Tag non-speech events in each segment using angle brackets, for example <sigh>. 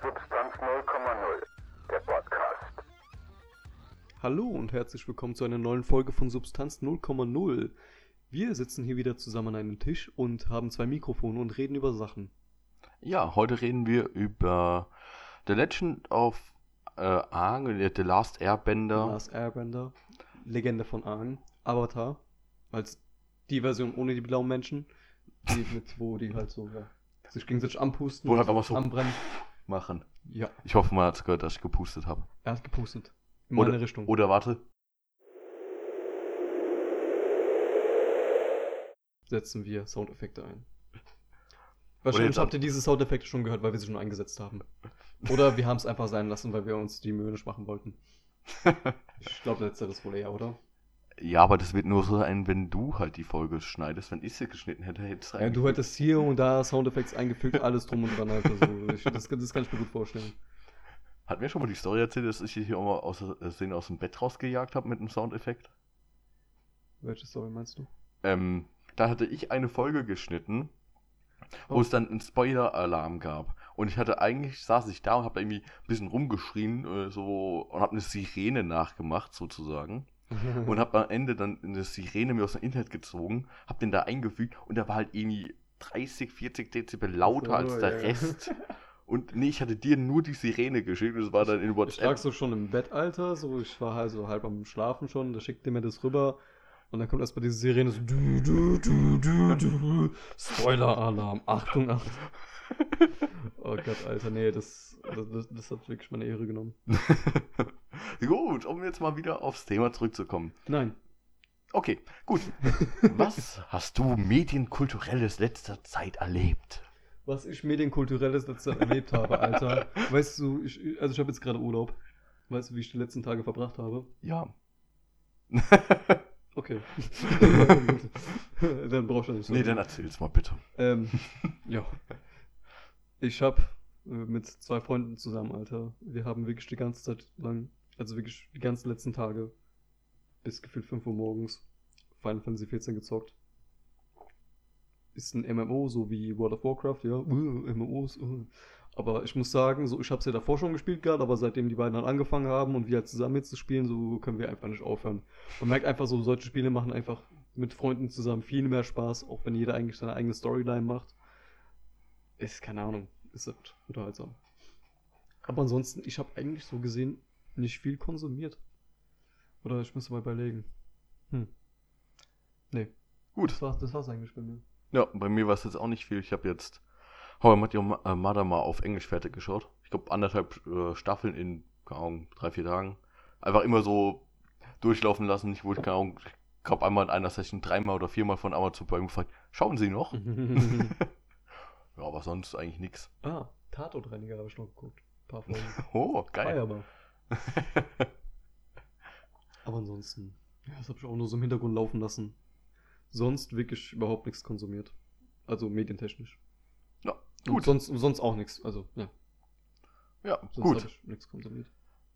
Substanz 0,0, der Podcast. Hallo und herzlich willkommen zu einer neuen Folge von Substanz 0,0. Wir sitzen hier wieder zusammen an einem Tisch und haben zwei Mikrofone und reden über Sachen. Ja, heute reden wir über The Legend of äh, Aang, äh, The Last Airbender. Last Airbender, Legende von Aang, Avatar, als die Version ohne die blauen Menschen, die mit, wo die halt so ja, sich gegenseitig anpusten, Wo halt aber so anbrennen. Machen. Ja, Ich hoffe, man hat gehört, dass ich gepustet habe. er hat gepustet. In Oder, meine Richtung. oder warte. setzen wir Soundeffekte ein. <laughs> Wahrscheinlich habt ihr diese Soundeffekte schon gehört, weil wir sie schon eingesetzt haben. Oder wir haben es einfach sein lassen, weil wir uns die Mühe nicht machen wollten. <laughs> Ich glaube, letzteres wohl eher, oder? Ja, aber das wird nur so sein, wenn du halt die Folge schneidest. Wenn ich sie geschnitten hätte, hätte es Ja, du hättest hier und da Soundeffekte eingefügt, alles drum und dran. Halt. Also, ich, das, das kann ich mir gut vorstellen. Hat mir schon mal die Story erzählt, dass ich hier auch mal aus, Versehen aus dem Bett rausgejagt habe mit einem Soundeffekt? Welche Story meinst du? Ähm, da hatte ich eine Folge geschnitten, wo Oh. es dann einen Spoiler-Alarm gab. Und ich hatte eigentlich, saß ich da und habe da irgendwie ein bisschen rumgeschrien äh, so, und habe eine Sirene nachgemacht sozusagen. Und habe am Ende dann eine Sirene mir aus dem Internet gezogen, habe den da eingefügt und der war halt irgendwie 30, 40 Dezibel lauter Oh, als der ja. Rest. <laughs> Und nee, ich hatte dir nur die Sirene geschickt und es war dann in Ich WhatsApp. lag so schon im Bett, Alter. So, ich war halt so halb am Schlafen schon. Da schickte mir das rüber. Und dann kommt erstmal diese Sirene so. Du, du, du, du, du. Spoiler-Alarm. Achtung, Achtung. <laughs> Oh Gott, Alter. Nee, das, das, das hat wirklich meine Ehre genommen. <laughs> <laughs> Gut, um jetzt mal wieder aufs Thema zurückzukommen. Nein. Okay, gut. <laughs> Was hast du medienkulturelles letzter Zeit erlebt? Was ich medienkulturelles letzte Zeit erlebt habe, Alter. <laughs> Weißt du, ich, also ich habe jetzt gerade Urlaub. Weißt du, wie ich die letzten Tage verbracht habe? Ja. Okay. dann brauchst du nicht so. nee, dann erzähl's mal bitte. Ähm, ja. Ich habe äh, mit zwei Freunden zusammen, Alter. Wir haben wirklich die ganze Zeit lang, also wirklich die ganzen letzten Tage, bis gefühlt 5 Uhr morgens, Final Fantasy 14 gezockt. Ist ein MMO, so wie World of Warcraft, ja. Uh, MMOs. Uh. Aber ich muss sagen, so, ich habe es ja davor schon gespielt gehabt, aber seitdem die beiden halt angefangen haben und wir halt zusammen jetzt zu spielen, so können wir einfach nicht aufhören. Man merkt einfach so, solche Spiele machen einfach mit Freunden zusammen viel mehr Spaß, auch wenn jeder eigentlich seine eigene Storyline macht. Ist, keine Ahnung, ist halt unterhaltsam. Aber ansonsten, ich habe eigentlich so gesehen nicht viel konsumiert. Oder ich müsste mal überlegen. Hm. Nee, Gut. das war's, das war's eigentlich bei mir. Ja, bei mir war es jetzt auch nicht viel. Ich habe jetzt How I Met Your äh, Mother mal auf Englisch fertig geschaut. Ich glaube, anderthalb äh, Staffeln in, keine Ahnung, drei, vier Tagen. Einfach immer so durchlaufen lassen. Ich wurde, keine Ahnung, ich glaube, einmal in einer Session dreimal oder viermal von Amazon Prime gefragt, schauen Sie noch? <laughs> ja, aber sonst eigentlich nichts. ah, Tatortreiniger habe ich noch geguckt. Ein paar <laughs> Folgen. Oh, geil. Feierbar. <laughs> Aber ansonsten, ja, das habe ich auch nur so im Hintergrund laufen lassen. Sonst wirklich überhaupt nichts konsumiert. Also medientechnisch. Ja, Und gut. sonst, sonst auch nichts. Also, ja, Ja, sonst gut. ich nichts konsumiert.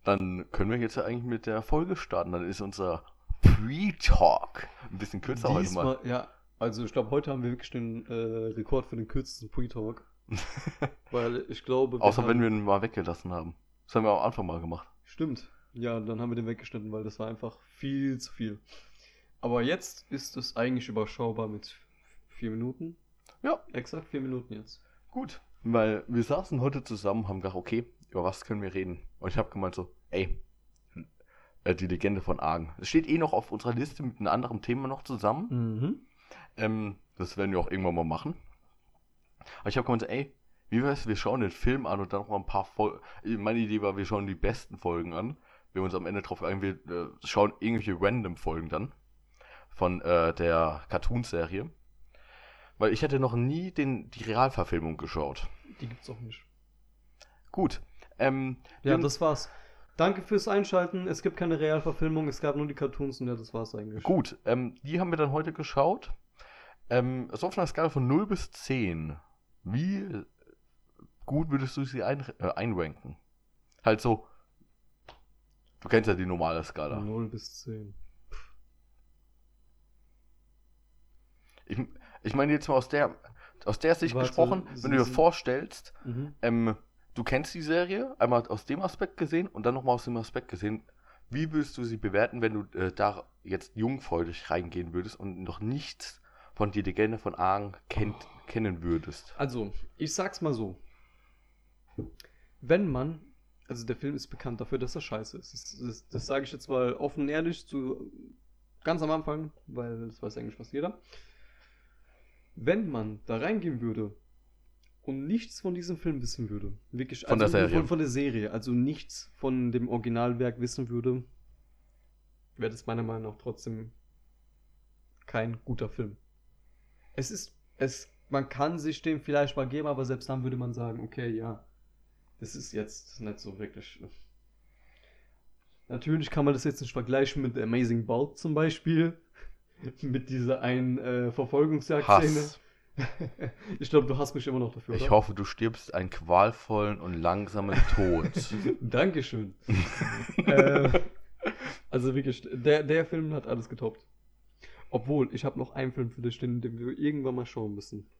Dann können wir jetzt ja eigentlich mit der Folge starten. Dann ist unser Pre-Talk ein bisschen kürzer heute mal. Ja, also ich glaube, heute haben wir wirklich den äh, Rekord für den kürzesten Pre-Talk. <laughs> weil ich glaube. Außer wenn haben- wir ihn mal weggelassen haben. Das haben wir am Anfang mal gemacht. Stimmt. Ja, dann haben wir den weggeschnitten, weil das war einfach viel zu viel. Aber jetzt ist es eigentlich überschaubar mit vier Minuten. Ja. Exakt vier Minuten jetzt. Gut. Weil wir saßen heute zusammen, haben gedacht, okay, über was können wir reden? Und ich habe gemeint so, ey, äh, die Legende von Argen. Es steht eh noch auf unserer Liste mit einem anderen Thema noch zusammen. Mhm. Ähm, das werden wir auch irgendwann mal machen. Aber ich habe gemeint, so, ey, wie wär's, wir schauen den Film an und dann noch mal ein paar Folgen. Meine Idee war, wir schauen die besten Folgen an. Wir uns am Ende drauf ein, wir äh, schauen irgendwelche random Folgen dann von äh, der Cartoon-Serie. Weil ich hätte noch nie den, die Realverfilmung geschaut. Die gibt's auch nicht. Gut. Ähm, Ja, das war's. Danke fürs Einschalten. Es gibt keine Realverfilmung, es gab nur die Cartoons und ja, das war's eigentlich. Gut, ähm, die haben wir dann heute geschaut. Ähm, so auf einer Skala von 0 bis 10. Wie gut würdest du sie ein, äh, einranken? Halt so. Du kennst ja die normale Skala. 0 bis 10. Ich, ich meine jetzt mal aus der, aus der Sicht Warte, gesprochen, wenn du dir vorstellst, Mhm. ähm, du kennst die Serie, einmal aus dem Aspekt gesehen und dann nochmal aus dem Aspekt gesehen. Wie würdest du sie bewerten, wenn du äh, da jetzt jungfräulich reingehen würdest und noch nichts von die Legende von Aang kennt, kennen würdest? Also, ich sag's mal so. Wenn man, also der Film ist bekannt dafür, dass er scheiße ist. Das, das, das sage ich jetzt mal offen und ehrlich zu ganz am Anfang, weil das weiß eigentlich fast jeder. Wenn man da reingehen würde und nichts von diesem Film wissen würde, wirklich Von der also Serie. Von, von der Serie, also nichts von dem Originalwerk wissen würde, wäre das meiner Meinung nach trotzdem kein guter Film. Es ist, es, man kann sich dem vielleicht mal geben, aber selbst dann würde man sagen, okay, ja, das ist jetzt nicht so wirklich. Natürlich kann man das jetzt nicht vergleichen mit Amazing Bolt zum Beispiel. <laughs> mit dieser einen äh, Verfolgungsjagd-Szene. <laughs> Ich glaube, du hast mich immer noch dafür. Ich oder? hoffe, du stirbst einen qualvollen und langsamen Tod. <laughs> Dankeschön. äh, also wirklich, der, der Film hat alles getoppt. Obwohl, ich habe noch einen Film für dich, den, den wir irgendwann mal schauen müssen.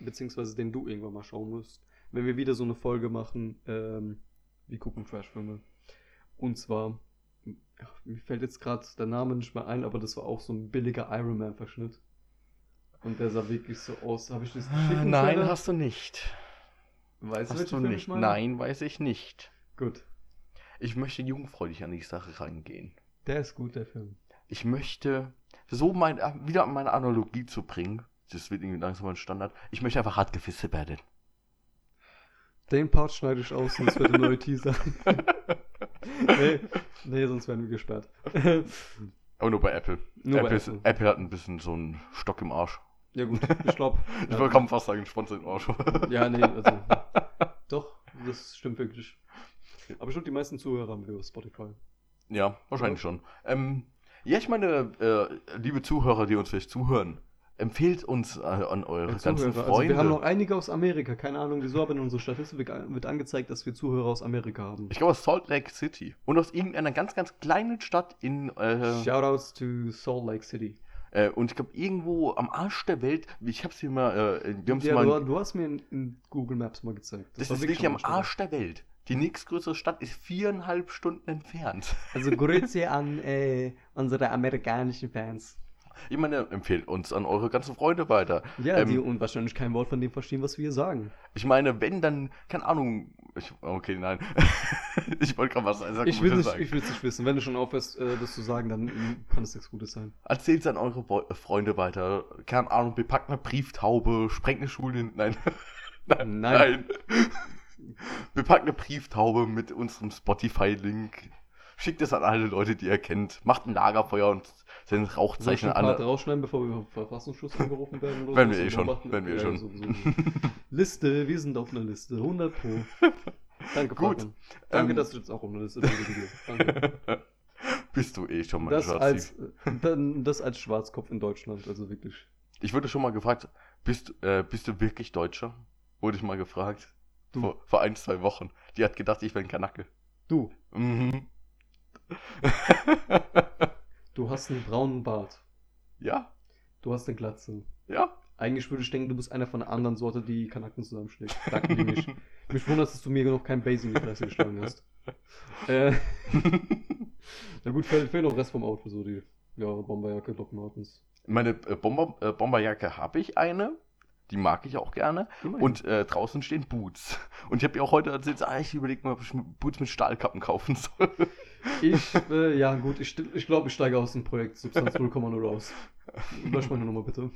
Beziehungsweise den du irgendwann mal schauen musst. Wenn wir wieder so eine Folge machen, ähm, wir gucken Trashfilme. Und zwar, ach, mir fällt jetzt gerade der Name nicht mehr ein, aber das war auch so ein billiger Iron Man-Verschnitt. Und der sah wirklich so aus. Habe ich das geschickt? Ah, Nein, Sarah? hast du nicht. Weißt Hast du Film nicht. Nein, weiß ich nicht. Gut. Ich möchte jungfräulich an die Sache rangehen. Der ist gut, der Film. Ich möchte so mein, äh, wieder meine Analogie zu bringen. Das wird irgendwie langsam ein Standard. Ich möchte einfach hart gefistet werden. Den Part schneide ich aus, sonst wird der neue Teaser. <laughs> nee, nee, sonst werden wir gesperrt. Aber nur bei Apple. Nur bei Apple, ist, Apple. Apple hat ein bisschen so einen Stock im Arsch. ja gut, ich glaube. <laughs> Ich wollte kaum fast sagen, Sponsor im Arsch. Ja, nee, also. <laughs> Doch, das stimmt wirklich. Aber ich glaube, die meisten Zuhörer haben wir über Spotify. Ja, wahrscheinlich schon. Ähm, ja, ich meine, äh, liebe Zuhörer, die uns vielleicht zuhören, empfehlt uns äh, an eure Ja, ganzen Zuhörer. Freunde. Also wir haben noch einige aus Amerika, keine Ahnung wieso, aber in unserer Statistik wird- angezeigt, dass wir Zuhörer aus Amerika haben. ich glaube aus Salt Lake City und aus irgendeiner ganz, ganz kleinen Stadt in äh, Shoutouts to Salt Lake City. äh, und ich glaube irgendwo am Arsch der Welt. Ich habe es hier mal, äh, wir Ja, mal. du, du hast mir in, in Google Maps mal gezeigt. das war ist wirklich am. Arsch der Welt. Die nächstgrößere Stadt ist viereinhalb Stunden entfernt. Also Grüße an äh, unsere amerikanischen Fans. Ich meine, empfehlt uns an eure ganzen Freunde weiter. Ja, Ähm, die und wahrscheinlich kein Wort von dem verstehen, was wir hier sagen. Ich meine, wenn dann, keine Ahnung. Ich, okay, nein. <laughs> ich wollte gerade was sagen. Ich will Gutes nicht, nicht wissen. Wenn du schon aufhörst, äh, das zu sagen, dann kann es nichts Gutes sein. Erzählt es an eure Bo äh, Freunde weiter. Keine Ahnung, bepackt eine Brieftaube, sprengt eine Schule. in- <laughs> Nein. nein. Nein. <laughs> Bepackt eine Brieftaube mit unserem Spotify-Link. Schickt es an alle Leute, die ihr kennt. Macht ein Lagerfeuer und ich Rauchzeichen an. Rausschneiden, bevor wir vom Verfassungsschutz angerufen werden? Oder Wenn so? wir eh schon, machen wenn wir eh schon. <laughs> Liste, wir sind auf einer Liste. 100 pro. Danke, Gut. Fabian. Danke, Ähm, dass du jetzt auch auf einer Liste bist. Danke. <laughs> Bist du eh schon mal Das als, äh, das als Schwarzkopf in Deutschland, also wirklich. Ich wurde schon mal gefragt, bist, äh, bist du wirklich Deutscher? Wurde ich mal gefragt. Du. Vor, vor ein, zwei Wochen. Die hat gedacht, ich wäre ein Kanacke. Du, Mhm. <laughs> du hast einen braunen Bart. ja, Du hast eine Glatze. ja. Eigentlich würde ich denken, du bist einer von einer anderen Sorte, die Kanaken zusammenschlägt. Danke dir nicht. <laughs> Mich wundert, dass du mir noch kein Base in die Fresse geschlagen hast. Äh, <laughs> na gut, fehlt, fehlt noch Rest vom Outfit, so die ja, Bomberjacke, Doc Martens. Meine äh, Bomber, äh, Bomberjacke habe ich eine. Die mag ich auch gerne. Immerhin. Und äh, draußen stehen Boots. Und ich habe ihr auch heute erzählt, ah, ich überlege mal, ob ich Boots mit Stahlkappen kaufen soll. Ich, äh, ja gut, ich, ich glaube, ich steige aus dem Projekt Substanz 0,0 aus. Lösch meine Nummer bitte.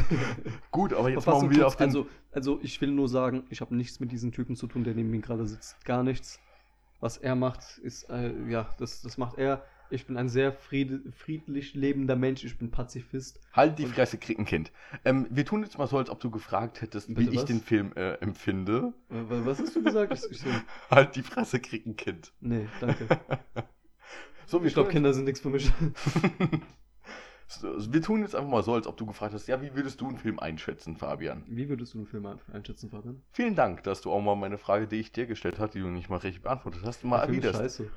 <laughs> Gut, aber jetzt machen wir auf den... also, also ich will nur sagen, ich habe nichts mit diesem Typen zu tun, der neben mir gerade sitzt. Gar nichts. Was er macht, ist, äh, ja, das, das macht er. Ich bin ein sehr fried, friedlich lebender Mensch, ich bin Pazifist. halt die Fresse, Krickenkind. Ähm, wir tun jetzt mal so, als ob du gefragt hättest, wie Bitte ich was? den Film äh, empfinde. Äh, wa- was hast du gesagt? Ich, ich <laughs> Halt die Fresse, Krickenkind. nee, danke. <laughs> So, Ich glaube, Kinder sind nichts für mich. <laughs> Wir tun jetzt einfach mal so, als ob du gefragt hast, ja, wie würdest du einen Film einschätzen, Fabian? Wie würdest du einen Film ein- einschätzen, Fabian? Vielen Dank, dass du auch mal meine Frage, die ich dir gestellt habe, die du nicht mal richtig beantwortet hast, mal erwiderst. scheiße.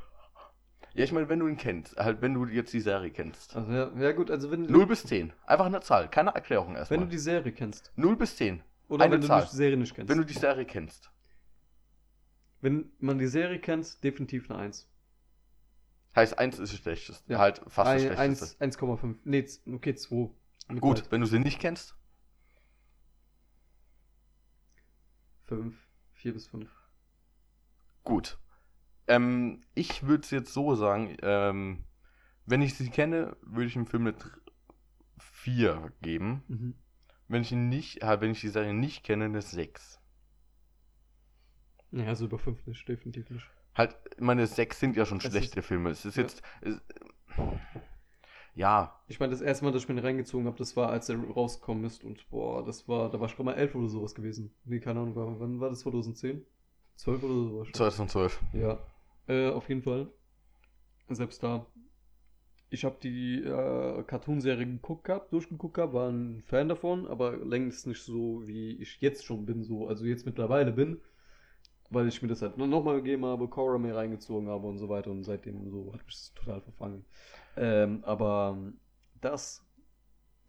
Ja, ich meine, wenn du ihn kennst, halt, wenn du jetzt die Serie kennst. Also, ja, ja gut, also wenn, 0 bis 10. Einfach eine Zahl, keine Erklärung wenn erstmal. du die Serie kennst. 0 bis 10. Oder Eine wenn du Zahl. die Serie nicht kennst. Wenn du die Serie kennst. Wenn man die Serie kennt, definitiv eine 1. Heißt, eins ist das schlechteste. Ja. Halt fast das schlechteste. 1 1,5. Nee, okay, 2. Mit Gut, Zeit. wenn du sie nicht kennst, 5. 4 bis 5. gut. Ähm, ich würde es jetzt so sagen, ähm, wenn ich sie kenne, würde ich dem Film eine 4 geben. Mhm. Wenn ich ihn nicht, äh, wenn ich die Serie nicht kenne, eine 6. Ja, also über 5 nicht, definitiv nicht. Halt, meine 6 sind ja schon Es ist- schlechte Filme. Es ist Ja. jetzt. Es, ja, Ich meine, das erste Mal, dass ich mir den reingezogen habe, das war, als er rausgekommen ist und boah, das war, da war ich gerade mal 11 oder sowas gewesen. Nee, keine Ahnung, wann war das? 2010? 12 oder sowas? 2012. Ja, äh, auf jeden Fall. Selbst da. Ich habe die äh, Cartoonserie geguckt gehabt, durchgeguckt gehabt, war ein Fan davon, aber längst nicht so, wie ich jetzt schon bin, so, also jetzt mittlerweile bin, weil ich mir das halt nochmal gegeben habe, Korra mir reingezogen habe und so weiter und seitdem so hat mich das total verfangen. Ähm, aber das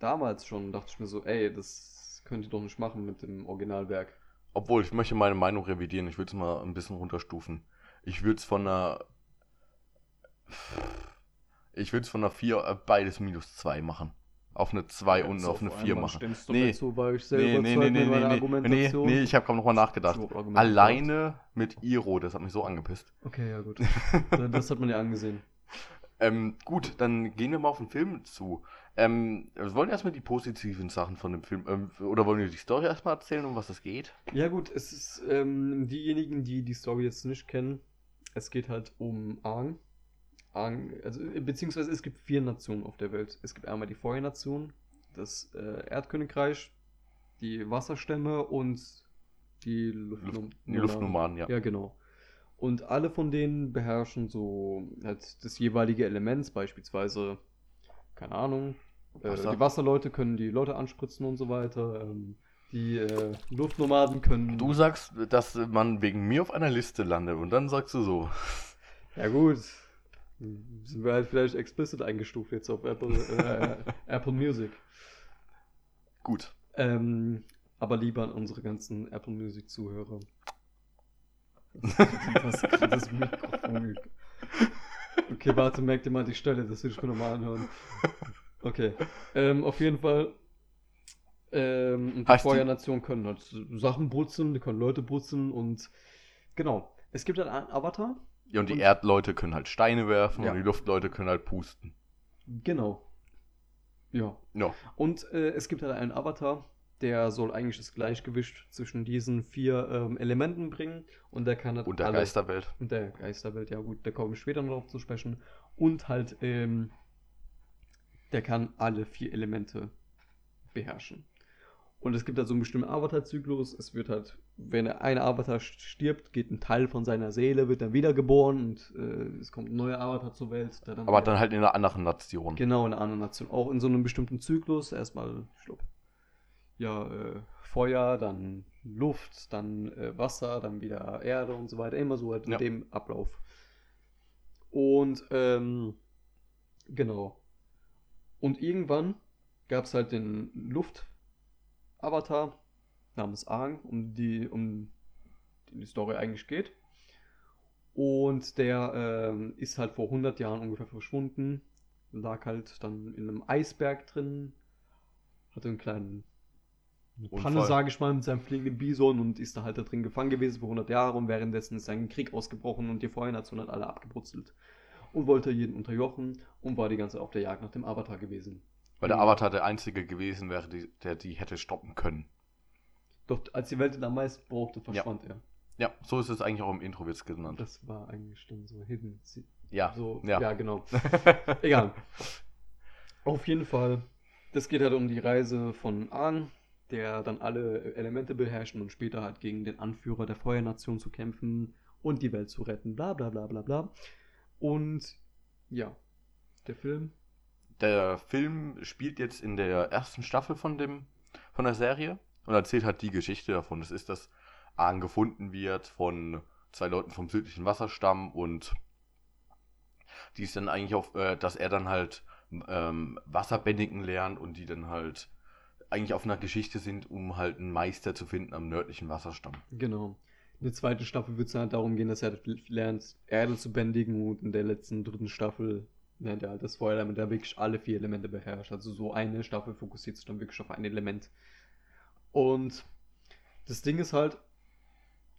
damals schon dachte ich mir so, ey, das könnt ihr doch nicht machen mit dem Originalwerk. Obwohl, ich möchte meine Meinung revidieren. Ich würde es mal ein bisschen runterstufen. Ich würde es von einer. Ich würde es von einer 4 äh, beides minus 2 machen. Auf eine 2 und auf eine 4 machen. Nee. So, weil ich sehr Nee, nee, nee, nee, nee, nee, ich habe kaum nochmal nachgedacht. Alleine mit Iro, das hat mich so angepisst. Okay, ja gut. <laughs> das hat man ja angesehen. Ähm, gut, dann gehen wir mal auf den Film zu. Ähm, wir wollen erstmal die positiven Sachen von dem Film. Ähm, oder wollen wir die Story erstmal erzählen, um was es geht? Ja gut, es ist ähm, diejenigen, die die Story jetzt nicht kennen, es geht halt um Aang. Aang, also äh, beziehungsweise es gibt vier Nationen auf der Welt. Es gibt einmal die Feuernation, das äh, Erdkönigreich, die Wasserstämme und die, Luftnum Luft, die Luftnummern, ja. Ja, genau. Und alle von denen beherrschen so halt das jeweilige Element, beispielsweise, keine Ahnung, äh, die Wasserleute können die Leute anspritzen und so weiter. Ähm, die äh, Luftnomaden können. Du sagst, dass man wegen mir auf einer Liste landet und dann sagst du so. Ja, gut. Sind wir halt vielleicht explicit eingestuft jetzt auf Apple, äh, <laughs> Apple Music. Gut. Ähm, aber lieber an unsere ganzen Apple Music Zuhörer. Das, das Mikrofon. Okay, warte, merkt ihr mal die Stelle, das will ich mir nochmal anhören. Okay. Ähm, auf jeden Fall. Ähm, und die die- Feuernation können halt Sachen putzen, die können Leute putzen und genau. Es gibt halt einen Avatar. Ja, und die Und- Erdleute können halt Steine werfen Ja. und die Luftleute können halt pusten. Genau. Ja. Ja. Und äh, es gibt halt einen Avatar, der soll eigentlich das Gleichgewicht zwischen diesen vier ähm, Elementen bringen und der kann halt Und der alle- Geisterwelt. und der Geisterwelt, ja gut, da komme ich später noch drauf zu sprechen. Und halt, ähm, der kann alle vier Elemente beherrschen. Und es gibt halt so einen bestimmten Avatar-Zyklus. Es wird halt, wenn ein Avatar stirbt, geht ein Teil von seiner Seele, wird dann wiedergeboren und äh, es kommt ein neuer Avatar zur Welt. Dann Aber dann halt in einer anderen Nation. Genau, in einer anderen Nation. Auch in so einem bestimmten Zyklus. Erstmal, glaube, ja, äh, Feuer, dann Luft, dann äh, Wasser, dann wieder Erde und so weiter. Immer so halt in Ja. dem Ablauf. Und, ähm, genau. Und irgendwann gab es halt den Luft-Avatar namens Aang, um die, um die die Story eigentlich geht. Und der ähm, ist halt vor 100 Jahren ungefähr verschwunden. Lag halt dann in einem Eisberg drin. Hatte einen kleinen. Panne, sage ich mal, mit seinem fliegenden Bison und ist da halt da drin gefangen gewesen für 100 Jahre. Und währenddessen ist ein Krieg ausgebrochen und die Feuernation hat alle abgebrutzelt. Und wollte jeden unterjochen und war die ganze Zeit auf der Jagd nach dem Avatar gewesen. Weil der Avatar der einzige gewesen wäre, die, der die hätte stoppen können. Doch als die Welt ihn am meisten brauchte, verschwand er. Ja, so ist es eigentlich auch im Intro wird's genannt. Das war eigentlich dann so hidden. Ja, So, ja. ja, genau. <laughs> Egal. Auf jeden Fall. Das geht halt um die Reise von Aang, der dann alle Elemente beherrscht und später halt gegen den Anführer der Feuernation zu kämpfen und die Welt zu retten. Bla bla bla bla bla. Und ja, der Film. Der Film spielt jetzt in der ersten Staffel von dem von der Serie und erzählt halt die Geschichte davon. Es ist, dass Aang gefunden wird von zwei Leuten vom südlichen Wasserstamm und die ist dann eigentlich auf, äh, dass er dann halt ähm, Wasserbändigen lernt und die dann halt eigentlich auf einer Geschichte sind, um halt einen Meister zu finden am nördlichen Wasserstamm. Genau. In der zweiten Staffel wird es halt darum gehen, dass er lernt, Erde zu bändigen und in der letzten dritten Staffel lernt er halt das Feuer, damit er wirklich alle vier Elemente beherrscht. Also so eine Staffel fokussiert sich dann wirklich auf ein Element. Und das Ding ist halt,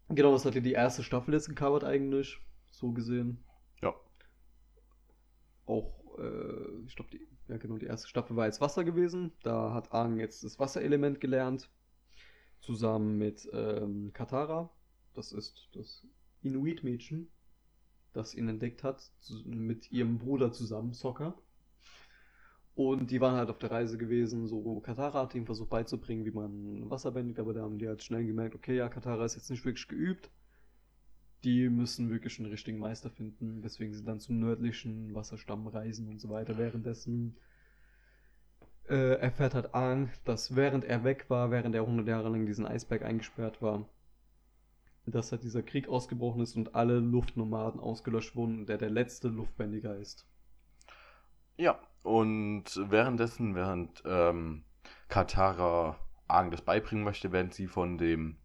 genau, was hat ja die erste Staffel jetzt gecovert eigentlich, so gesehen. Ja. Auch, äh, ich glaube, die, ja genau, die erste Staffel war jetzt Wasser gewesen. Da hat Aang jetzt das Wasserelement gelernt. Zusammen mit ähm, Katara. Das ist das Inuit-Mädchen, das ihn entdeckt hat, mit ihrem Bruder zusammen, Sokka. Und die waren halt auf der Reise gewesen, so Katara hat ihm versucht beizubringen, wie man Wasser bändigt, aber da haben die halt schnell gemerkt, okay, ja, Katara ist jetzt nicht wirklich geübt. Die müssen wirklich einen richtigen Meister finden, weswegen sie dann zum nördlichen Wasserstamm reisen und so weiter. Währenddessen äh, erfährt halt Aang, dass während er weg war, während er 100 Jahre lang diesen Eisberg eingesperrt war, dass halt dieser Krieg ausgebrochen ist und alle Luftnomaden ausgelöscht wurden und der der letzte Luftbändiger ist. Ja, und währenddessen, während ähm, Katara Aang das beibringen möchte, werden sie von dem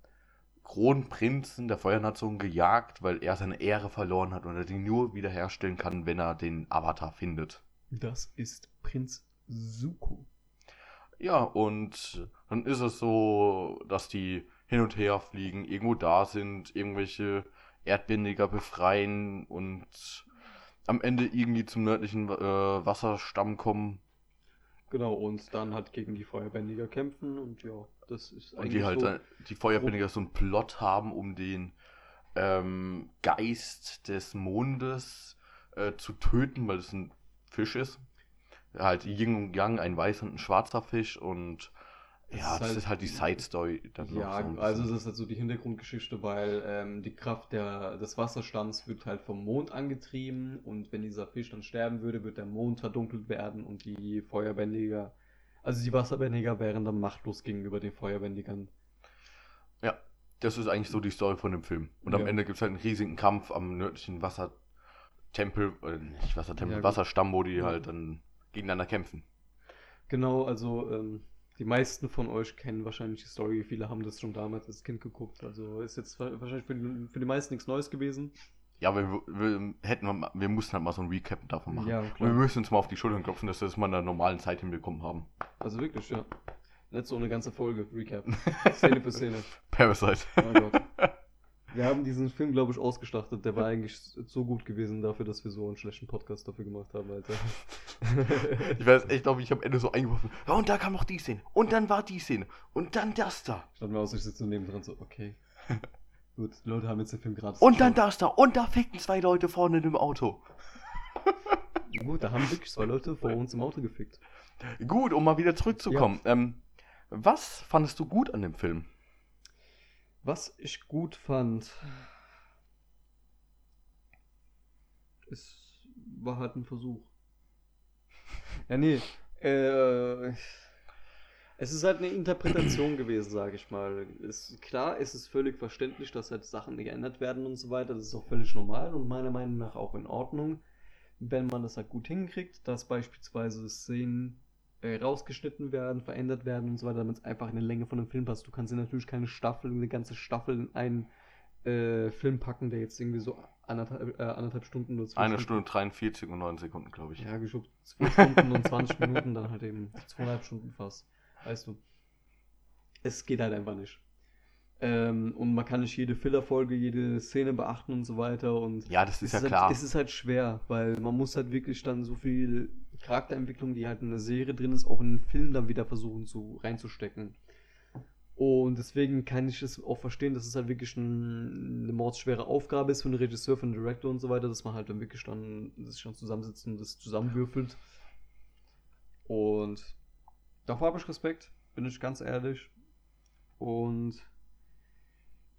Kronprinzen der Feuernation gejagt, weil er seine Ehre verloren hat und er die nur wiederherstellen kann, wenn er den Avatar findet. Das ist Prinz Zuko. Ja, und dann ist es so, dass die hin und her fliegen, irgendwo da sind, irgendwelche Erdbändiger befreien und am Ende irgendwie zum nördlichen äh, Wasserstamm kommen. Genau, und dann halt gegen die Feuerbändiger kämpfen und ja, das ist Und die halt so, äh, die Feuerbändiger so einen Plot haben, um den ähm, Geist des Mondes äh, zu töten, weil es ein Fisch ist. Halt Yin und Yang, ein weißer und ein schwarzer Fisch und Es ja, ist das halt- ist halt die Side-Story. Ja, so also das ist halt so die Hintergrundgeschichte, weil ähm, die Kraft der, des Wasserstamms wird halt vom Mond angetrieben und wenn dieser Fisch dann sterben würde, wird der Mond verdunkelt werden und die Feuerbändiger, also die Wasserbändiger wären dann machtlos gegenüber den Feuerbändigern. Ja, das ist eigentlich so die Story von dem Film. Und am Ja. Ende gibt es halt einen riesigen Kampf am nördlichen Wassertempel, äh, nicht Wassertempel, Ja. Wasserstamm, wo die Ja. halt dann gegeneinander kämpfen. Genau, also ähm, die meisten von euch kennen wahrscheinlich die Story, viele haben das schon damals als Kind geguckt, also ist jetzt wa- wahrscheinlich für die, für die meisten nichts Neues gewesen. Ja, wir, wir hätten wir, mussten halt mal so ein Recap davon machen. Ja, Und klar. wir müssen uns mal auf die Schultern klopfen, dass wir das mal in der normalen Zeit hinbekommen haben. Also wirklich, ja. Nicht so eine ganze Folge, Recap. <laughs> Szene für Szene. Parasite. Oh Gott. Wir haben diesen Film, glaube ich, ausgestattet. Der war eigentlich so gut gewesen dafür, dass wir so einen schlechten Podcast dafür gemacht haben, Alter. <laughs> Ich weiß echt, glaube ich, habe am Ende so eingeworfen. Ja, und da kam noch die Szene. Und dann war die Szene. Und dann das da. Stand mir aus, ich sitze neben dran so, okay. <laughs> Gut, die Leute haben jetzt den Film gratis Und dann das da. Und da fickten zwei Leute vorne dem Auto. <laughs> Gut, da haben wirklich zwei Leute vor uns im Auto gefickt. Gut, um mal wieder zurückzukommen. Ähm, was fandest du gut an dem Film? Was ich gut fand, es war halt ein Versuch. <laughs> Ja, nee, äh, es ist halt eine Interpretation <clears throat> gewesen, sage ich mal. Ist, klar, es ist völlig verständlich, dass halt Sachen geändert werden und so weiter. Das ist auch völlig normal und meiner Meinung nach auch in Ordnung, wenn man das halt gut hinkriegt, dass beispielsweise Szenen äh, rausgeschnitten werden, verändert werden und so weiter, damit es einfach in die Länge von einem Film passt. Du kannst ja natürlich keine Staffel, eine ganze Staffel in einen äh, Film packen, der jetzt irgendwie so anderthalb, äh, anderthalb Stunden zwei Eine Stunde 43 und 9 Sekunden, glaube ich. Ja, geschoben. Zwei Stunden und 20 Minuten, dann halt eben zweieinhalb Stunden fast. Weißt du. Es geht halt einfach nicht. Ähm, und man kann nicht jede Fillerfolge, jede Szene beachten und so weiter. Und Ja, das ist ja halt, klar. Es ist halt schwer, weil man muss halt wirklich dann so viel Charakterentwicklung, die halt in der Serie drin ist, auch in den Film dann wieder versuchen zu reinzustecken. Und deswegen kann ich es auch verstehen, dass es halt wirklich ein, eine mordsschwere Aufgabe ist für einen Regisseur, für einen Director und so weiter, dass man halt dann wirklich dann sich dann zusammensitzt und das zusammenwürfelt. Und davor habe ich Respekt, bin ich ganz ehrlich. Und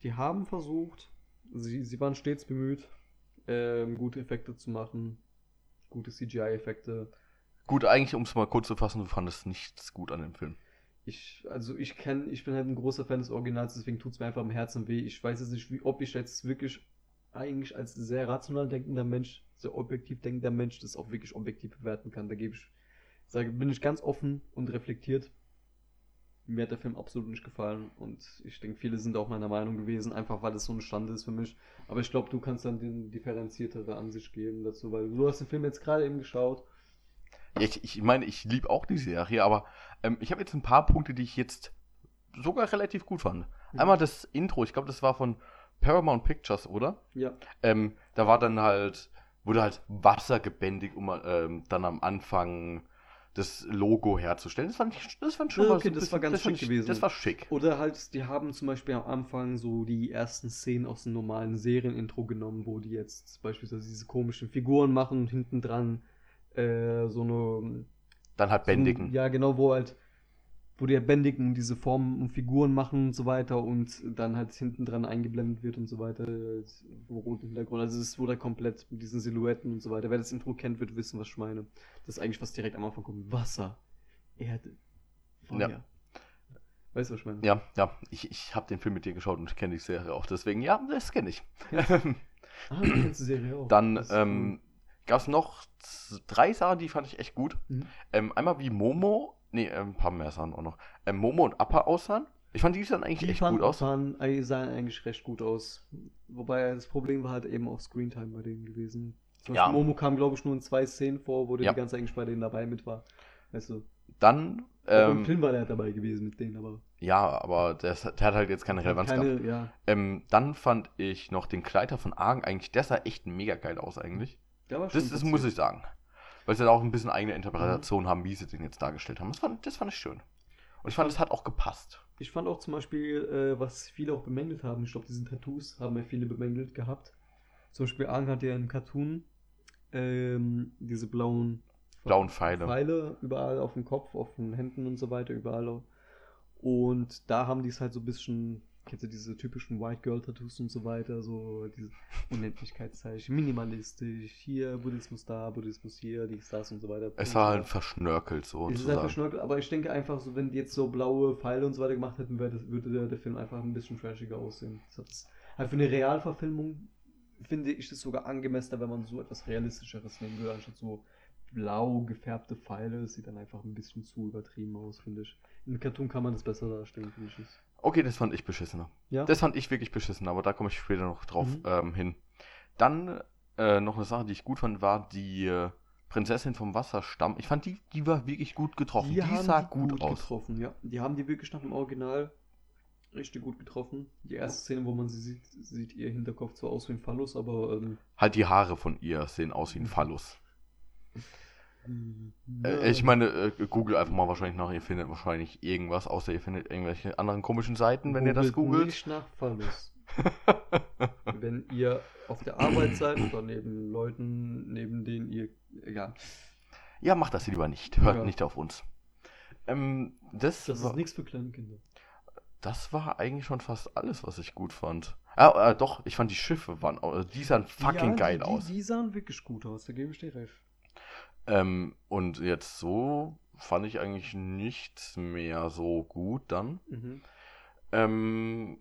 die haben versucht, sie, sie waren stets bemüht, ähm, gute Effekte zu machen, gute CGI-Effekte. Gut, eigentlich, um es mal kurz zu fassen, du fandest nichts gut an dem Film. Ich, also ich kenne, ich bin halt ein großer Fan des Originals, deswegen tut es mir einfach im Herzen weh. Ich weiß jetzt nicht, wie, ob ich jetzt wirklich eigentlich als sehr rational denkender Mensch, sehr objektiv denkender Mensch, das auch wirklich objektiv bewerten kann. Da gebe ich, sage, bin ich ganz offen und reflektiert. mir hat der Film absolut nicht gefallen und ich denke, viele sind auch meiner Meinung gewesen, einfach weil es so ein Stand ist für mich. Aber ich glaube, du kannst dann die differenziertere Ansicht geben dazu, weil du hast den Film jetzt gerade eben geschaut. Ich, ich meine, ich liebe auch die Serie, aber ähm, ich habe jetzt ein paar Punkte, die ich jetzt sogar relativ gut fand. Mhm. Einmal das Intro, ich glaube, das war von Paramount Pictures, oder? Ja. Ähm, da war dann halt, wurde halt Wasser gebändigt, um ähm, dann am Anfang das Logo herzustellen. Das fand ich, das fand schon okay, das war ganz fand schick ich- gewesen. Das war schick. Oder halt, die haben zum Beispiel am Anfang so die ersten Szenen aus dem normalen Serienintro genommen, wo die jetzt beispielsweise diese komischen Figuren machen und hinten dran äh, so eine Dann halt bändigen. So, ja, genau, wo halt, wo die halt bändigen diese Formen und Figuren machen und so weiter und dann halt hinten dran eingeblendet wird und so weiter, wo roten Hintergrund. Also es wurde komplett mit diesen Silhouetten und so weiter. Wer das Intro kennt, wird wissen, was ich meine. Das ist eigentlich was direkt am Anfang kommt. Wasser, Erde, Feuer. Ja. Weißt du, was ich meine? Ja, ja, ich, ich habe den Film mit dir geschaut und kenne die Serie auch. Deswegen, ja, das kenne ich. <laughs> Ah, du kennst die Serie auch. Dann ähm, gab es noch drei Sachen, die fand ich echt gut. Mhm. Ähm, einmal wie Momo, nee, ähm, ein paar mehr Sachen auch noch. Ähm, Momo und Appa aussahen. Ich fand die sahen eigentlich Die echt fanden, gut aus. Sahen, äh, sahen eigentlich recht gut aus. Wobei das Problem war halt eben auch Screentime bei denen gewesen. Zum Ja. Momo kam, glaube ich, nur in zwei Szenen vor, wo der Ja. die ganze eigentlich bei denen dabei mit war. Weißt du? Dann, Auch Im ähm, Film war der dabei gewesen mit denen, aber. ja, aber das, der hat halt jetzt keine Relevanz gehabt. keine, ja. Ähm, dann fand ich noch den Kleider von Argen eigentlich, der sah echt mega geil aus eigentlich. Der war schon Das, das muss ich sagen. Weil sie da auch ein bisschen eigene Mhm. Interpretation haben, wie sie den jetzt dargestellt haben. Das fand, das fand ich schön. Und ich fand, es hat auch gepasst. Ich fand auch zum Beispiel, äh, was viele auch bemängelt haben, ich glaube, diese Tattoos haben ja viele bemängelt gehabt. Zum Beispiel Aang hat ja im Cartoon ähm, diese blauen Blauen Pfeile. Pfeile überall auf dem Kopf, auf den Händen und so weiter, überall. Und da haben die es halt so ein bisschen, kennst du diese typischen White Girl Tattoos und so weiter, so diese Unendlichkeitszeichen, minimalistisch, hier Buddhismus da, Buddhismus hier, dies, das und so weiter. Es war halt verschnörkelt so Es ist einfach Schnörkel, aber ich denke einfach so, wenn die jetzt so blaue Pfeile und so weiter gemacht hätten, das, würde der, der Film einfach ein bisschen trashiger aussehen. Das halt für eine Realverfilmung finde ich es sogar angemessener, wenn man so etwas Realistischeres nehmen würde, anstatt so blau gefärbte Pfeile. Das sieht dann einfach ein bisschen zu übertrieben aus, finde ich. Im Cartoon kann man das besser darstellen, finde ich. Okay, das fand ich beschissener. Ja? Das fand ich wirklich beschissen, aber da komme ich später noch drauf Mhm. ähm, hin. Dann äh, noch eine Sache, die ich gut fand, war die äh, Prinzessin vom Wasserstamm. Ich fand die, die war wirklich gut getroffen. Die, haben sah die gut, aus. getroffen, ja. Die haben die wirklich nach dem Original richtig gut getroffen. Die erste Szene, wo man sie sieht, sieht ihr Hinterkopf zwar aus wie ein Phallus, aber ähm, Halt die Haare von ihr sehen aus wie ein Mhm. Phallus. Äh, ich meine, äh, Google einfach mal wahrscheinlich nach, ihr findet wahrscheinlich irgendwas, außer ihr findet irgendwelche anderen komischen Seiten, wenn ihr das googelt. Nicht nach Phallus. <laughs> Wenn ihr auf der Arbeit seid oder neben Leuten, neben denen ihr. Egal. ja, macht das lieber nicht. Hört Ja. nicht auf uns. Ähm, das, Das war, ist nichts für kleine Kinder. das war eigentlich schon fast alles, was ich gut fand. Ah, äh, doch, ich fand die Schiffe waren, au- die sahen fucking Ja, geil die, aus. Die, die sahen wirklich gut aus, da gebe ich dir recht. Ähm, und jetzt so fand ich eigentlich nichts mehr so gut dann. Mhm. Ähm,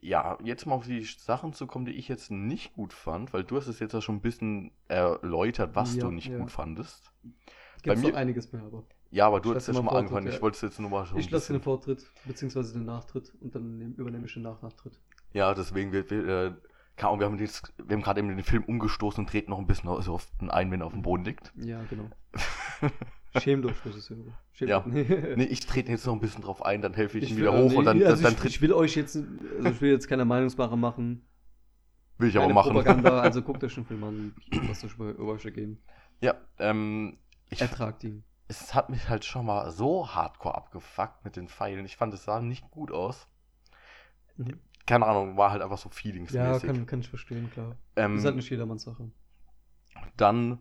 ja, jetzt mal auf die Sachen zu kommen, die ich jetzt nicht gut fand, weil du hast es jetzt ja schon ein bisschen erläutert, was Ja, du nicht ja. gut fandest. Gibt mir- noch einiges mehr, aber. Ja, aber du hast ja schon mal Vortritt, angefangen. ja. Ich wollte es jetzt nur mal ein Ich lasse den Vortritt, beziehungsweise den Nachtritt und dann nehm, übernehme ich den Nach-Nachtritt. Ja, deswegen, wir, wir, äh, keine Ahnung, wir haben, jetzt, wir haben gerade eben den Film umgestoßen und treten noch ein bisschen so auf den ein, wenn er auf dem Boden liegt. Ja, genau. <laughs> Schämt euch, Regisseur. Schämt Ja. <laughs> Nee, ich trete jetzt noch ein bisschen drauf ein, dann helfe ich, Ich ihn will, wieder äh, hoch nee, und dann, also dann, ich, tritt, ich will euch jetzt, also ich will jetzt keine Meinungsmache machen, will ich aber keine machen. Propaganda, <laughs> also guckt euch den Film an, was euch über, über euch ergeben. Ja, ähm, ich, Ertragt ihn. es hat mich halt schon mal so hardcore abgefuckt mit den Pfeilen. Ich fand, es sah nicht gut aus. Mhm. Keine Ahnung, war halt einfach so Ja, feelingsmäßig. kann, kann ich verstehen, klar. ähm, Das ist halt nicht jedermanns Sache. dann,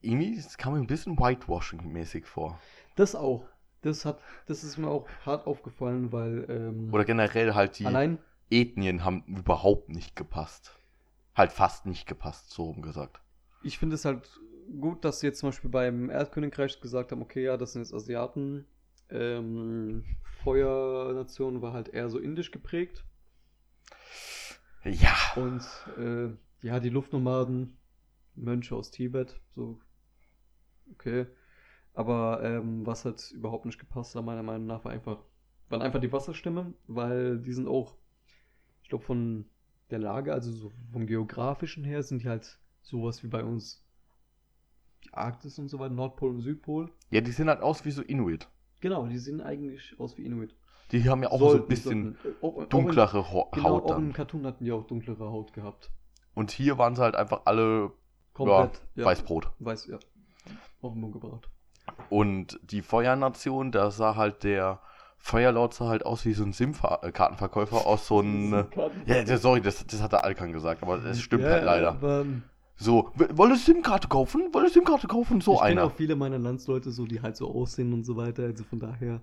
irgendwie, es kam mir ein bisschen Whitewashing-mäßig vor. Das auch. Das hat, das ist mir auch hart aufgefallen, weil ähm, Oder generell halt die allein, Ethnien haben überhaupt nicht gepasst. Halt fast nicht gepasst, so rum gesagt. ich finde es halt gut, dass sie jetzt zum Beispiel beim Erdkönigreich gesagt haben, okay, ja, das sind jetzt Asiaten. Ähm, Feuernation war halt eher so indisch geprägt. Ja, Und äh, ja, die Luftnomaden, Mönche aus Tibet, so, okay. Aber ähm, was hat überhaupt nicht gepasst, hat, meiner Meinung nach, war einfach, waren einfach die Wasserstämme, weil die sind auch, ich glaube, von der Lage, also so vom geografischen her, sind die halt sowas wie bei uns die Arktis und so weiter, Nordpol und Südpol. Ja, die sehen halt aus wie so Inuit. Genau, die sehen eigentlich aus wie Inuit. Die haben ja auch so ein Sollten- bisschen sollten- äh, auch- auch in- dunklere Ho Genau, Haut auch im dann. Cartoon hatten die auch dunklere Haut gehabt. Und hier waren sie halt einfach alle Komplett. ja, Weißbrot. Weiß, ja. Auf den Mund gebracht. Und die Feuernation, da sah halt der Feuerlord sah halt aus wie so ein SIM-Kartenverkäufer aus so einem. <laughs> Ja, sorry, das, das hat der Alkan gesagt, aber es stimmt ja, halt leider. Aber So, wollen SIM-Karte kaufen? Wollen SIM-Karte kaufen? So ich kenne einer. auch viele meiner Landsleute, so, die halt so aussehen und so weiter. Also von daher.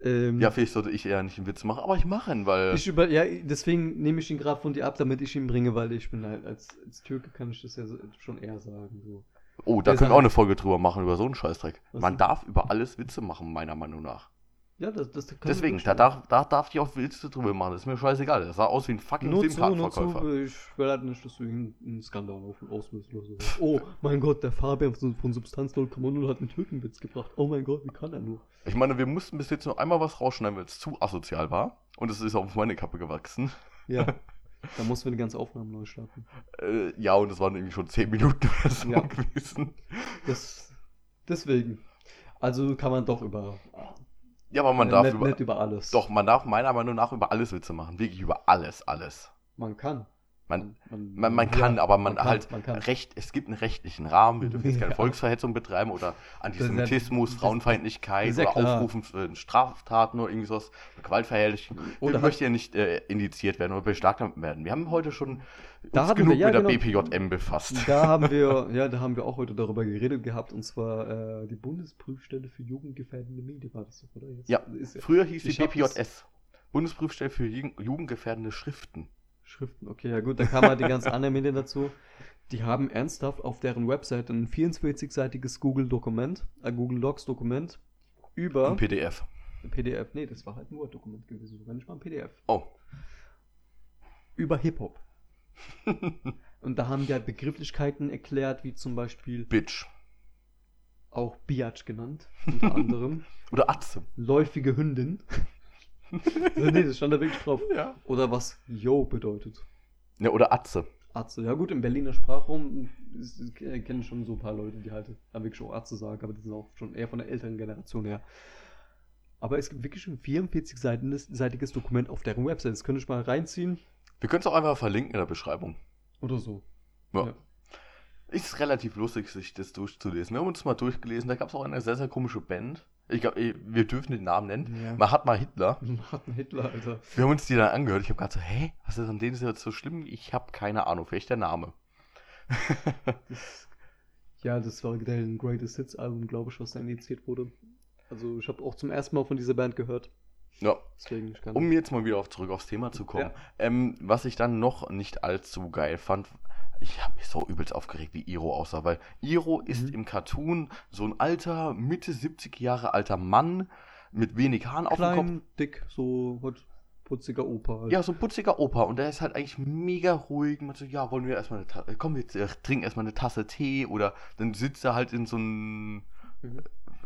Ähm, Ja, vielleicht sollte ich eher nicht einen Witz machen, aber ich mache ihn, weil. ich über, ja, deswegen nehme ich ihn gerade von dir ab, damit ich ihn bringe, weil ich bin halt als, als Türke kann ich das ja so, schon eher sagen. So. oh, da können wir auch eine Folge drüber machen, über so einen Scheißdreck. Was Man darf über alles Witze machen, meiner Meinung nach. Ja, das, das kann Deswegen, da darf, da darf ich auch Witze drüber machen. Das ist mir scheißegal. Das sah aus wie ein fucking SIM-Kartenverkäufer. ich will halt nicht, dass du einen Skandal auf auslöst oder so. Oh mein Gott, der Fabian von, von Substanz 0,0 hat einen Türkenwitz gebracht. Oh mein Gott, wie kann er nur? Ich meine, wir mussten bis jetzt nur einmal was rausschneiden, weil es zu asozial war. Und es ist auf meine Kappe gewachsen. Ja, <laughs> da mussten wir die ganze Aufnahme neu starten. Äh, ja, und es waren irgendwie schon 10 Minuten oder so Ja. gewesen. Das, deswegen. Also kann man doch über. Ja, aber man äh, darf nicht, über. nicht über alles. Doch, man darf meiner Meinung nach über alles Witze machen. Wirklich über alles, alles. Man kann. Man, man, man, man kann, ja, aber man, kann, halt man kann. recht, es gibt einen rechtlichen Rahmen, wir dürfen jetzt <laughs> keine Ja. Volksverhetzung betreiben oder Antisemitismus, das- Frauenfeindlichkeit ja oder. Aufrufen für Straftaten oder irgendwie sowas, Gewaltverherrlichen. Oder möchten ja nicht äh, indiziert werden oder beschlagnahmt werden. Wir haben heute schon Da genug wir- ja, mit der genau. BPJM befasst. Da haben wir, <laughs> ja, da haben wir auch heute darüber geredet gehabt, und zwar äh, die Bundesprüfstelle für jugendgefährdende Medien war das doch, oder? Jetzt Ja, ist ja Früher hieß die BPJS. Bundesprüfstelle für Jugend- jugendgefährdende Schriften. Schriften, okay, ja gut, da kamen halt die ganzen anderen Medien dazu. Die haben ernsthaft auf deren Website ein 44-seitiges Google-Dokument, ein Google Docs-Dokument über Ein PDF. PDF, nee, das war halt ein Word-Dokument gewesen, sogar nicht mal ein PDF. Oh. Über Hip-Hop. <laughs> Und da haben die halt Begrifflichkeiten erklärt, wie zum Beispiel Bitch. auch Biatch genannt, unter anderem. <laughs> Oder Atze. läufige Hündin. Also, <laughs> nee, das stand da wirklich drauf. Ja. Oder was Yo bedeutet. ja. Oder Atze. Atze. Ja gut, im Berliner Sprachraum äh, kenne ich schon so ein paar Leute, die halt dann wirklich auch Atze sagen, aber die sind auch schon eher von der älteren Generation her. Aber es gibt wirklich ein 44-seitiges Dokument auf deren Website. Das könnte ich mal reinziehen. Wir können es auch einfach verlinken in der Beschreibung. Oder so. Ja. Ja. Ist relativ lustig, sich das durchzulesen. Wir haben uns mal durchgelesen. Da gab es auch eine sehr, sehr komische Band. Ich glaube, wir dürfen den Namen nennen. Ja. Man hat mal Hitler. <laughs> Martin Hitler, Alter. Wir haben uns die dann angehört. Ich habe gerade so, hä? Was ist an denen jetzt so schlimm? Ich habe keine Ahnung. Vielleicht der Name. <laughs> Das, ja, das war der Greatest Hits Album, glaube ich, was da initiiert wurde. Also ich habe auch zum ersten Mal von dieser Band gehört. Ja. Deswegen, Um jetzt mal wieder auf, zurück aufs Thema zu kommen. Ja. Ähm, was ich dann noch nicht allzu geil fand, ich habe mich so übelst aufgeregt, wie Iro aussah, weil Iro ist Mhm. im Cartoon so ein alter, Mitte 70 Jahre alter Mann mit wenig Haaren auf dem Kopf. klein, dick, so halt putziger Opa. Halt. Ja, so ein putziger Opa und der ist halt eigentlich mega ruhig. Man so, ja, wollen wir erstmal eine Tasse, komm, wir äh, trinken erstmal eine Tasse Tee oder dann sitzt er halt in so einem, Mhm.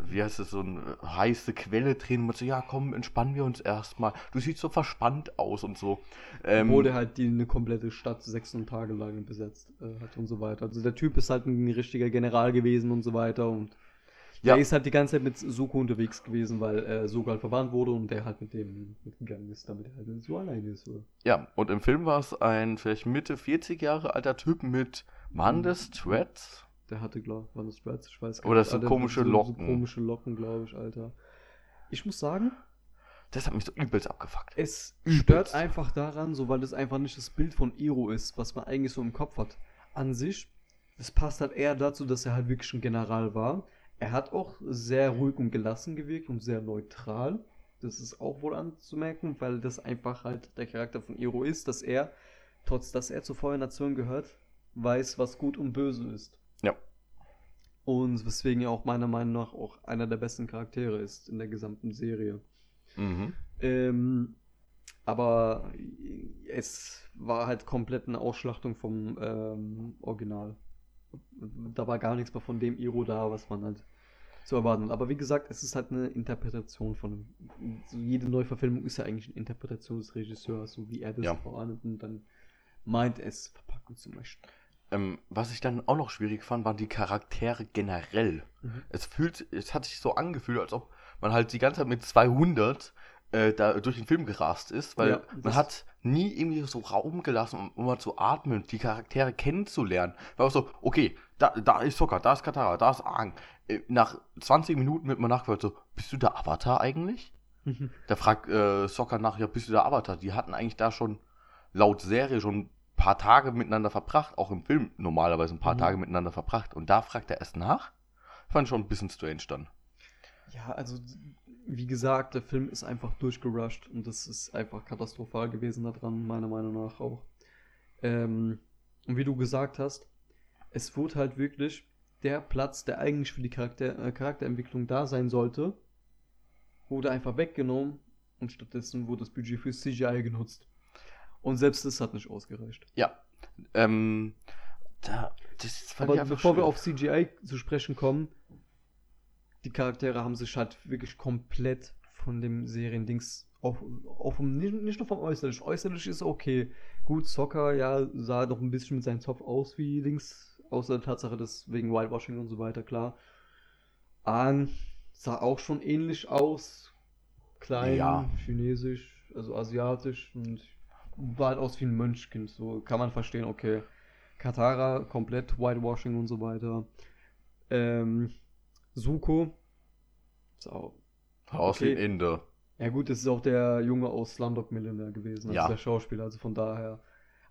Wie heißt das, so eine heiße Quelle drin. Man so, ja, komm, entspannen wir uns erstmal. Du siehst so verspannt aus und so. Ähm, der halt die eine komplette Stadt sechs Tage lang besetzt äh, hat und so weiter. Also der Typ ist halt ein richtiger General gewesen und so weiter und Ja. der ist halt die ganze Zeit mit Suko unterwegs gewesen, weil äh, Suko halt verbannt wurde und der halt mit dem mitgegangen ist, damit er halt so alleine ist. Oder? Ja, und im Film war es ein vielleicht Mitte 40 Jahre alter Typ mit, Threads? Der hatte, glaube war das Strats, ich weiß gar Oder nicht. so Alter, komische so, Locken. So komische Locken, glaube ich, Alter. Ich muss sagen, Das hat mich so übelst abgefuckt. Es Übelst. stört einfach daran, so weil es einfach nicht das Bild von Iro ist, was man eigentlich so im Kopf hat. An sich, es passt halt eher dazu, dass er halt wirklich ein General war. Er hat auch sehr ruhig und gelassen gewirkt und sehr neutral. Das ist auch wohl anzumerken, weil das einfach halt der Charakter von Iro ist, dass er, trotz dass er zur Feuernation gehört, weiß, was gut und böse ist. Ja. Und weswegen er auch meiner Meinung nach auch einer der besten Charaktere ist in der gesamten Serie. Mhm. Ähm, aber es war halt komplett eine Ausschlachtung vom ähm, Original. Da war gar nichts mehr von dem Iro da, was man halt zu erwarten. Aber wie gesagt, es ist halt eine Interpretation von. So jede Neuverfilmung ist ja eigentlich eine Interpretation des Regisseurs, so wie er das Ja. vorahnimmt und dann meint, es verpacken zu möchten. Ähm, was ich dann auch noch schwierig fand, waren die Charaktere generell. Mhm. Es fühlt, es hat sich so angefühlt, als ob man halt die ganze Zeit mit 200 äh, da durch den Film gerast ist, weil Ja, man hat nie irgendwie so Raum gelassen, um, um mal zu atmen, die Charaktere kennenzulernen. War auch so, okay, da, da ist Sokka, da ist Katara, da ist Aang. Äh, nach 20 Minuten wird man nachgefragt, so, bist du der Avatar eigentlich? Da fragt äh, Sokka nach, ja, bist du der Avatar? Die hatten eigentlich da schon laut Serie schon paar Tage miteinander verbracht, auch im Film normalerweise ein paar Mhm. Tage miteinander verbracht. Und da fragt er erst nach. Fand ich schon ein bisschen strange dann. Ja, also wie gesagt, der Film ist einfach durchgerusht und das ist einfach katastrophal gewesen daran, meiner Meinung nach auch. Ähm, und wie du gesagt hast, es wurde halt wirklich der Platz, der eigentlich für die Charakter äh, Charakterentwicklung da sein sollte, wurde einfach weggenommen und stattdessen wurde das Budget für CGI genutzt. Und selbst das hat nicht ausgereicht. Ja. Ähm, da, das fand Aber bevor wir schön. auf CGI zu sprechen kommen, die Charaktere haben sich halt wirklich komplett von dem Seriendings auch, auch vom, nicht, nicht nur vom Äußerlich. Äußerlich ist okay. Gut, Soccer, ja, sah doch ein bisschen mit seinem Zopf aus wie links, außer der Tatsache, dass wegen Whitewashing und so weiter, klar. Ahn sah auch schon ähnlich aus. Klein, Ja. chinesisch, also asiatisch und war halt aus wie ein Mönchkind. So kann man verstehen, okay. Katara, komplett Whitewashing und so weiter. Ähm, Suko. Auch, Aus okay. dem Ende. ja gut, das ist auch der Junge aus Slumdog Millionaire gewesen, also Ja. der Schauspieler, also von daher.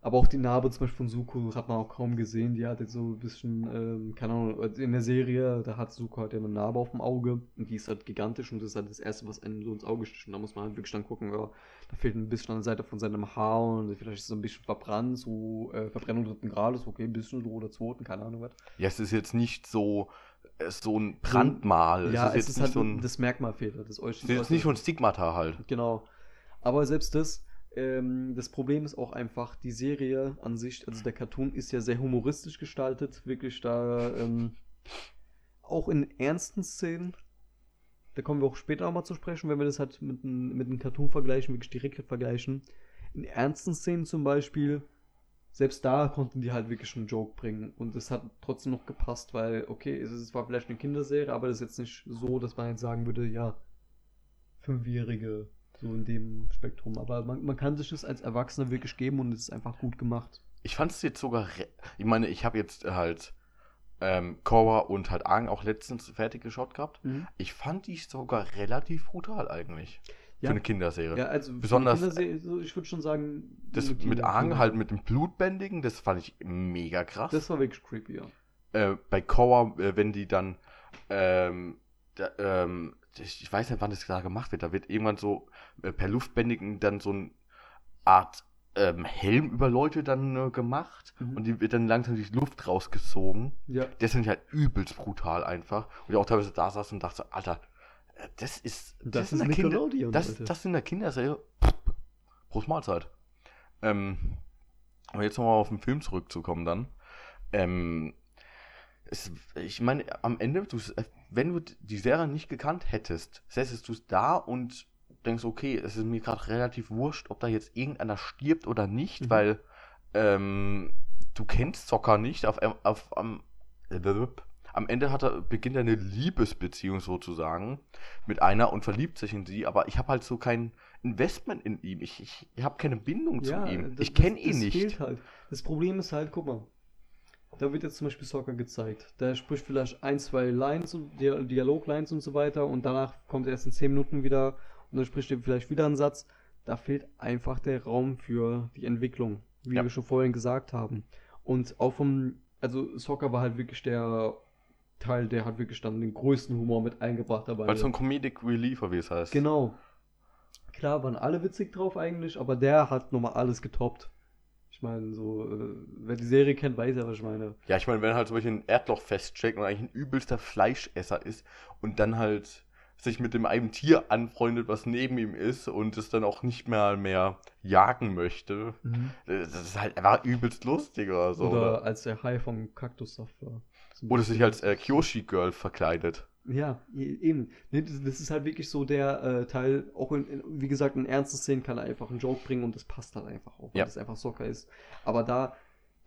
Aber auch die Narbe zum Beispiel von Suko hat man auch kaum gesehen. Die hat jetzt so ein bisschen, ähm, keine Ahnung, in der Serie, da hat Suko halt ja eine Narbe auf dem Auge und die ist halt gigantisch und das ist halt das Erste, was einem so ins Auge sticht. Und da muss man halt wirklich dann gucken, ja, da fehlt ein bisschen an der Seite von seinem Haar und vielleicht ist es so ein bisschen verbrannt, so äh, Verbrennung dritten Grades, okay, ein bisschen so oder zweiten, keine Ahnung was. Ja, es ist jetzt nicht so, äh, so ein Brandmal. ja, es ist es ist halt so ein. das Merkmalfehler, das es ist jetzt nicht so ein Stigmata halt. Genau. Aber selbst das, ähm, das Problem ist auch einfach, die Serie an sich, also der Cartoon ist ja sehr humoristisch gestaltet, wirklich da, ähm, auch in ernsten Szenen, da kommen wir auch später nochmal zu sprechen, wenn wir das halt mit, mit einem Cartoon vergleichen, wirklich direkt vergleichen. In ernsten Szenen zum Beispiel, selbst da konnten die halt wirklich einen Joke bringen und es hat trotzdem noch gepasst, weil, okay, es zwar vielleicht eine Kinderserie, aber das ist jetzt nicht so, dass man jetzt sagen würde, ja, Fünfjährige, so in dem Spektrum. Aber man, man kann sich das als Erwachsener wirklich geben und es ist einfach gut gemacht. Ich fand es jetzt sogar. Ich meine, ich habe jetzt halt ähm, Korra und halt Aang auch letztens fertig geschaut gehabt. Ich fand die sogar relativ brutal eigentlich. Ja. Für eine Kinderserie. Ja, also Besonders- Kinderserie, ich würde schon sagen, Das mit Aang halt mit dem Blutbändigen, das fand ich mega krass. Das war wirklich creepy, ja. äh, bei Korra, äh, wenn die dann, ähm, da, ähm, ich, weiß nicht, wann das da gemacht wird, da wird irgendwann so äh, per Luftbändigen dann so eine Art ähm, Helm über Leute dann äh, gemacht Mhm. und die wird dann langsam die Luft rausgezogen. Ja, Das finde ich halt übelst brutal einfach. Und ich auch teilweise da saß und dachte, Alter, äh, das ist, Das in ist der Kinder, Nickelodeon, das, Alter. das in der Kinderserie, Prost Mahlzeit. Ähm, aber jetzt nochmal auf den Film zurückzukommen dann. Ähm, es, ich meine, am Ende, du, wenn du die Serie nicht gekannt hättest, säßest du es da und denkst, okay, es ist mir gerade relativ wurscht, ob da jetzt irgendeiner stirbt oder nicht, Mhm. weil ähm, du kennst Zocker nicht. Auf, auf, am, am Ende hat er, beginnt er eine Liebesbeziehung sozusagen mit einer und verliebt sich in sie, aber ich habe halt so kein Investment in ihm. Ich, ich, ich habe keine Bindung zu ihm. das- ich kenne ihn das nicht. Halt. Das Problem ist halt, guck mal, da wird jetzt zum Beispiel Soccer gezeigt. Der spricht vielleicht ein, zwei Lines und Dia- Dialoglines und so weiter und danach kommt er erst in 10 Minuten wieder und dann spricht er vielleicht wieder einen Satz. Da fehlt einfach der Raum für die Entwicklung, wie Ja. wir schon vorhin gesagt haben. Und auch vom, also Soccer war halt wirklich der Teil, der hat wirklich dann den größten Humor mit eingebracht dabei. Weil so ein Comedic Reliever, wie es heißt. Genau. Klar waren alle witzig drauf eigentlich, aber der hat nochmal alles getoppt. Ich meine, so, äh, wer die Serie kennt, weiß ja, was ich meine. Ja, ich meine, wenn halt zum Beispiel ein Erdloch feststeckt und eigentlich ein übelster Fleischesser ist und dann halt sich mit dem einem Tier anfreundet, was neben ihm ist und es dann auch nicht mehr mehr jagen möchte, äh, das ist halt einfach übelst lustig oder so. Oder Oder, als der Hai vom Kaktussaft war. oder sich als äh, Kyoshi-Girl verkleidet. Ja, e- eben. Das, ist halt wirklich so der äh, Teil, auch in, in, wie gesagt, in ernsten Szenen kann er einfach einen Joke bringen und das passt halt einfach auch, weil Ja. das einfach Soccer ist. Aber da,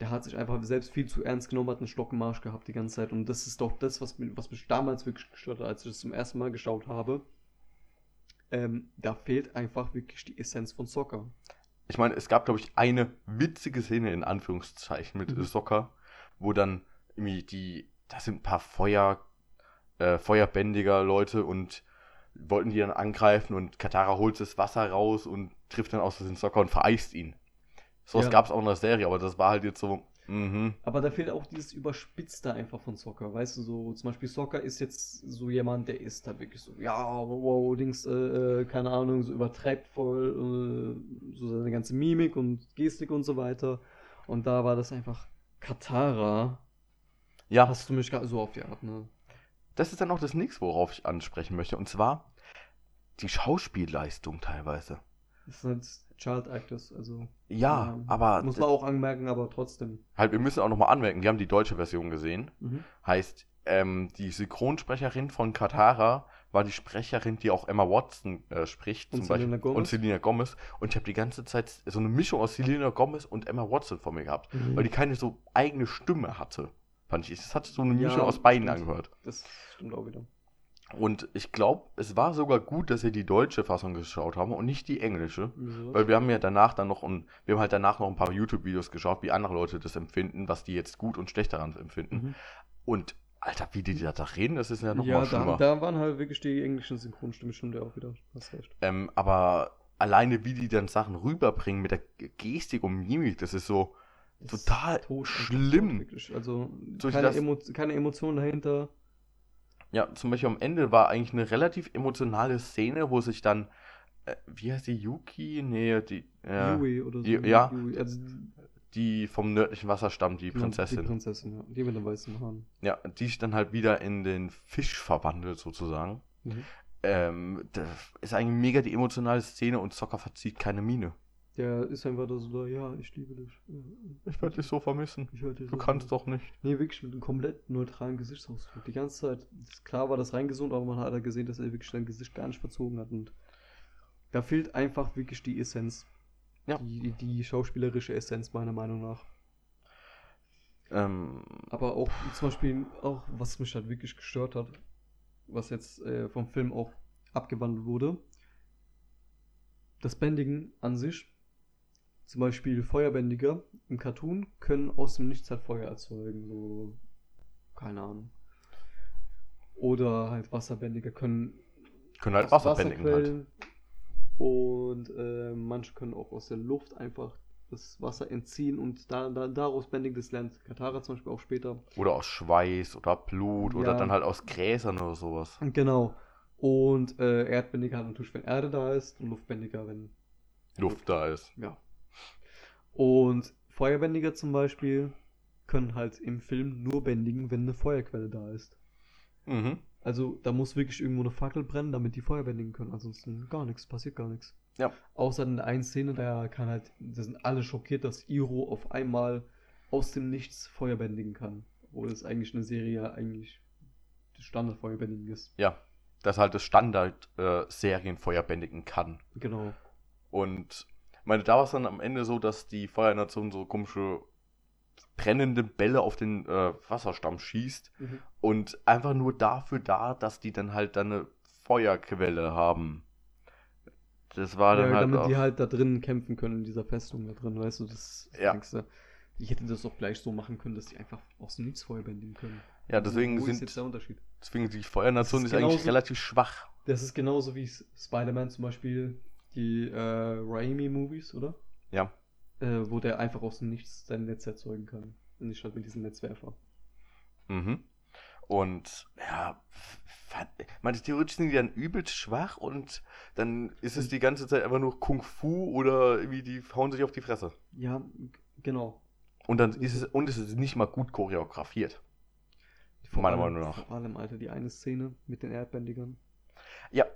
der hat sich einfach selbst viel zu ernst genommen, hat einen Stock im Marsch gehabt die ganze Zeit und das ist doch das, was, mich- was mich damals wirklich gestört hat, als ich das zum ersten Mal geschaut habe. Ähm, da fehlt einfach wirklich die Essenz von Soccer. Ich meine, es gab, glaube ich, eine witzige Szene in Anführungszeichen mit Mhm. Soccer, wo dann irgendwie die, das sind ein paar Feuer, äh, feuerbändiger Leute und wollten die dann angreifen und Katara holt das Wasser raus und trifft dann aus den Soccer und vereist ihn. Sowas Ja. gab es auch in der Serie, aber das war halt jetzt so, mhm. Aber da fehlt auch dieses Überspitzte einfach von Soccer. Weißt du, so zum Beispiel Soccer ist jetzt so jemand, der ist halt wirklich so, ja, wow, Dings, äh, äh, keine Ahnung, so übertreibt voll äh, so seine ganze Mimik und Gestik und so weiter. Und da war das einfach Katara. Ja, Hast du mich gerade so auf die Art, ne? Das ist dann auch das nächste, worauf ich ansprechen möchte. Und zwar die Schauspielleistung teilweise. Das sind halt Child Actors, also. Ja, aber Muss man auch anmerken, aber trotzdem. halt, wir müssen auch nochmal anmerken, wir haben die deutsche Version gesehen. Mhm. Heißt, ähm, die Synchronsprecherin von Katara war die Sprecherin, die auch Emma Watson äh, spricht. Und zum Beispiel. Selena Gomez? Und Selena Gomez. Und ich habe die ganze Zeit so eine Mischung aus Selena Gomez und Emma Watson vor mir gehabt. Mhm. Weil die keine so eigene Stimme hatte. Fand ich. Es hat so eine Ja, Mischung aus beiden stimmt. angehört. Das stimmt auch wieder. Und ich glaube, es war sogar gut, dass wir die deutsche Fassung geschaut haben und nicht die englische. Wieso? Weil wir haben ja danach dann noch ein, wir haben halt danach noch ein paar YouTube-Videos geschaut, wie andere Leute das empfinden, was die jetzt gut und schlecht daran empfinden. Mhm. Und Alter, wie die da reden, das ist ja noch ja, mal da, schlimmer. da waren halt wirklich die englischen Synchronstimmen stimmt ja auch wieder. Hast recht. Ähm, aber alleine wie die dann Sachen rüberbringen mit der Gestik und Mimik, das ist so total tot, schlimm. tot. Also Durch keine, das- Emo keine Emotion dahinter. Ja, zum Beispiel am Ende war eigentlich eine relativ emotionale Szene, wo sich dann, äh, wie heißt die, Yuki? Nee, die, äh, Yui oder so. Ju- ja. Yui, also die vom nördlichen Wasser stammt, die genau, Prinzessin. Die Prinzessin, ja. Die mit den weißen Haaren. ja, die sich dann halt wieder in den Fisch verwandelt, sozusagen. Mhm. Ähm, das ist eigentlich mega die emotionale Szene und Zocker verzieht keine Miene. Der ist einfach da so da, ja, ich liebe dich. Ja, Ich werde dich so vermissen. Dich Du so kannst sehr. doch nicht. Nee, wirklich mit einem komplett neutralen Gesichtsausdruck. Die ganze Zeit. Klar war das reingesund, aber man hat halt gesehen, dass er wirklich sein Gesicht gar nicht verzogen hat. Und da fehlt einfach wirklich die Essenz. Ja. Die, die schauspielerische Essenz, meiner Meinung nach. Ähm, Aber auch zum Beispiel, auch was mich halt wirklich gestört hat, was jetzt äh, vom Film auch abgewandelt wurde, das Bändigen an sich, zum Beispiel Feuerbändiger im Cartoon, können aus dem Nichts halt Feuer erzeugen, so, keine Ahnung. Oder halt Wasserbändiger können können halt Wasser bändigen halt. Und äh, manche können auch aus der Luft einfach das Wasser entziehen und da, da, daraus bändigen. Das lernt Katara zum Beispiel auch später. Oder aus Schweiß oder Blut oder Ja. dann halt aus Gräsern oder sowas. Genau. Und äh, Erdbändiger hat natürlich, wenn Erde da ist und Luftbändiger, wenn. Luft da ist. Ja. Und Feuerbändiger zum Beispiel können halt im Film nur bändigen, wenn eine Feuerquelle da ist. Mhm. Also da muss wirklich irgendwo eine Fackel brennen, damit die Feuer bändigen können. Ansonsten gar nichts, passiert gar nichts. Ja. Außer in der einen Szene, da kann halt, da sind alle schockiert, dass Iro auf einmal aus dem Nichts Feuer bändigen kann. Obwohl es eigentlich eine Serie ja eigentlich das Standardfeuerbändigen ist. Ja. Das halt das Standard äh, kann. Genau. Und meine, da war es dann am Ende so, dass die Feuernation so komische brennende Bälle auf den äh, Wasserstamm schießt und einfach nur dafür da, dass die dann halt dann eine Feuerquelle haben. Das war dann Ja, halt damit auch, die halt da drinnen kämpfen können, in dieser Festung da drin, weißt du, das Ja. denkst du, ich hätte das auch gleich so machen können, dass die einfach aus dem Nichts Feuer bändigen können. ja, deswegen Wo ist sind Unterschied? deswegen die Feuernation ist, ist eigentlich genauso- relativ schwach. Das ist genauso wie Spider-Man zum Beispiel, die äh, Raimi-Movies, oder? Ja. Äh, wo der einfach aus dem Nichts sein Netz erzeugen kann. Und nicht halt mit diesem Netzwerfer. Mhm. Und ja, ich meine, theoretisch sind die dann übelst schwach und dann ist es die ganze Zeit einfach nur Kung Fu oder irgendwie die hauen sich auf die Fresse. Ja, genau. Und dann ist es und es ist nicht mal gut choreografiert. Vor Meiner allem- Meinung nach. Vor allem, Alter, die eine Szene mit den Erdbändigern. Ja,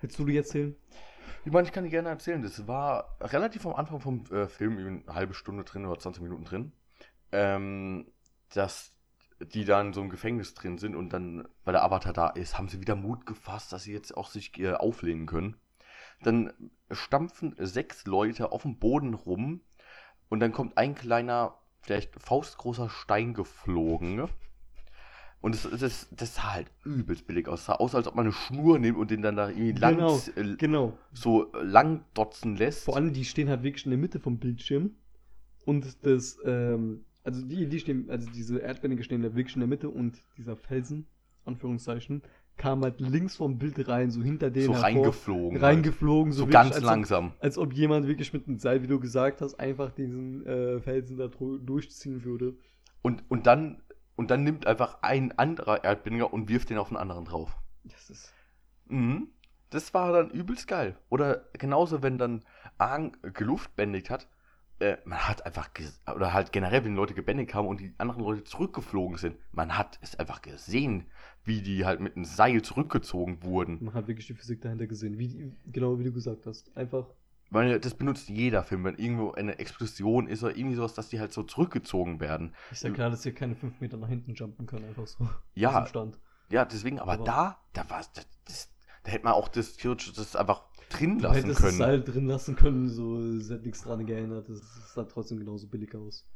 Willst du die erzählen? Ich meine, ich kann dir gerne erzählen, das war relativ am Anfang vom äh, Film, eine halbe Stunde drin oder 20 Minuten drin, ähm, dass die da in so einem Gefängnis drin sind und dann, weil der Avatar da ist, haben sie wieder Mut gefasst, dass sie jetzt auch sich äh, auflehnen können. Dann stampfen sechs Leute auf dem Boden rum und dann kommt ein kleiner, vielleicht faustgroßer Stein geflogen. Und das, das, das sah halt übelst billig aus. sah aus, als ob man eine Schnur nimmt und den dann da irgendwie lang, Genau, äh, Genau. so lang dotzen lässt. Vor allem, die stehen halt wirklich in der Mitte vom Bildschirm. Und das, ähm, also die, die stehen, also diese Erdbändige stehen da wirklich in der Mitte und dieser Felsen, Anführungszeichen, kam halt links vom Bild rein, so hinter denen so hervor, reingeflogen. halt. reingeflogen, so, So wirklich, ganz als langsam. Ob, als ob jemand wirklich mit einem Seil, wie du gesagt hast, einfach diesen äh, Felsen da durchziehen würde. Und, und, dann, und dann nimmt einfach ein anderer Erdbinder und wirft den auf einen anderen drauf. Das ist. Mhm. Das war dann übelst geil. Oder genauso, wenn dann Aang geluftbändigt hat, äh, man hat einfach, oder halt generell, wenn Leute gebändigt haben und die anderen Leute zurückgeflogen sind, man hat es einfach gesehen, wie die halt mit einem Seil zurückgezogen wurden. Man hat wirklich die Physik dahinter gesehen, wie die, genau wie du gesagt hast. Einfach. Weil das benutzt jeder Film, wenn irgendwo eine Explosion ist oder irgendwie sowas, dass die halt so zurückgezogen werden. Ich sag klar, dass hier keine 5 Meter nach hinten jumpen können, einfach so. Ja. Aus dem Stand. Ja, deswegen, aber, Aber- da, da war das, das, da hätte man auch das theoretisch das einfach drin Du lassen hättest das können. Seil drin lassen können, so es hat nichts dran geändert. Das sah trotzdem genauso billig aus.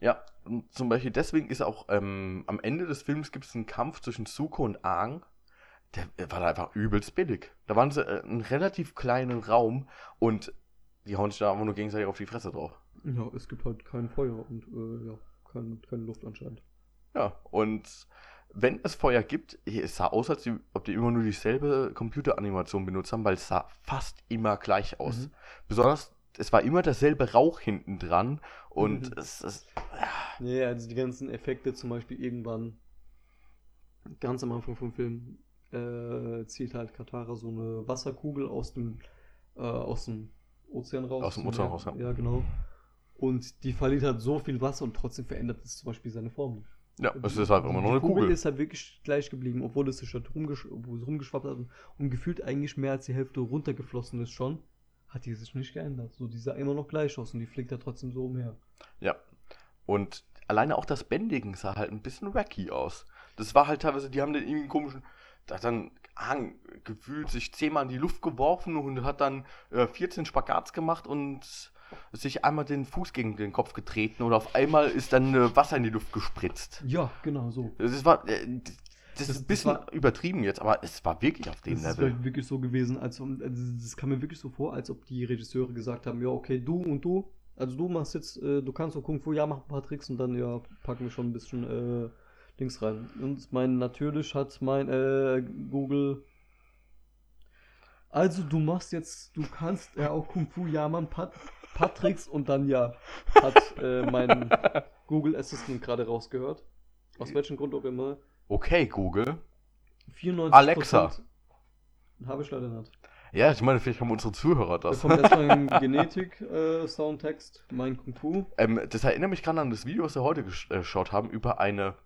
Ja, und zum Beispiel deswegen ist auch ähm, am Ende des Films gibt es einen Kampf zwischen Zuko und Aang. Der äh, war da einfach übelst billig. Da waren sie äh, in einem relativ kleinen Raum und die hauen sich da einfach nur gegenseitig auf die Fresse drauf. Ja, es gibt halt kein Feuer und äh, ja, kein, keine Luft anscheinend. Ja, und wenn es Feuer gibt, es sah aus, als ob die immer nur dieselbe Computeranimation benutzt haben, weil es sah fast immer gleich aus. Mhm. Besonders, es war immer derselbe Rauch hinten dran und Mhm. es, es Nee, also die ganzen Effekte zum Beispiel irgendwann, ganz am Anfang vom Film, äh, zieht halt Katara so eine Wasserkugel aus dem, äh, aus dem Ozean raus. Aus dem Ozean raus, ja. Ja, genau. Und die verliert halt so viel Wasser und trotzdem verändert es zum Beispiel seine Form. nicht. ja, es ist halt immer noch eine die Kugel. ist halt wirklich gleich geblieben, obwohl es sich halt rumgesch rumgeschwappt hat und gefühlt eigentlich mehr als die Hälfte runtergeflossen ist schon, hat die sich nicht geändert. So, die sah immer noch gleich aus und die fliegt da trotzdem so umher. Ja. Und alleine auch das Bändigen sah halt ein bisschen wacky aus. Das war halt teilweise, die haben dann irgendwie komischen, da hat dann Hang gefühlt sich zehnmal in die Luft geworfen und hat dann äh, 14 Spagats gemacht und sich einmal den Fuß gegen den Kopf getreten und auf einmal ist dann äh, Wasser in die Luft gespritzt. Ja, genau so. Das war, äh, das, Das- ist ein bisschen war- übertrieben jetzt, aber es war wirklich auf dem Das ist Level. halt wirklich so gewesen, als also das kam mir wirklich so vor, als ob die Regisseure gesagt haben, ja, okay, du und du, also du machst jetzt, äh, du kannst so Kung Fu, ja, mach ein paar Tricks und dann, ja, packen wir schon ein bisschen äh, Dings rein. Und mein, natürlich hat mein äh, Google, also du machst jetzt, du kannst ja auch Kung Fu, ja, man, paar, paar Tricks und dann, ja, hat äh, mein Google Assistant gerade rausgehört. Aus welchem Grund auch immer. Okay, Google. 94% Alexa. Habe ich leider nicht. Ja, ich meine, vielleicht haben unsere Zuhörer Da das. kommt erstmal <laughs> ein Genetik-Soundtext, mein Kung Fu. Ähm, das erinnert mich gerade an das Video, was wir heute äh, geschaut haben, über eine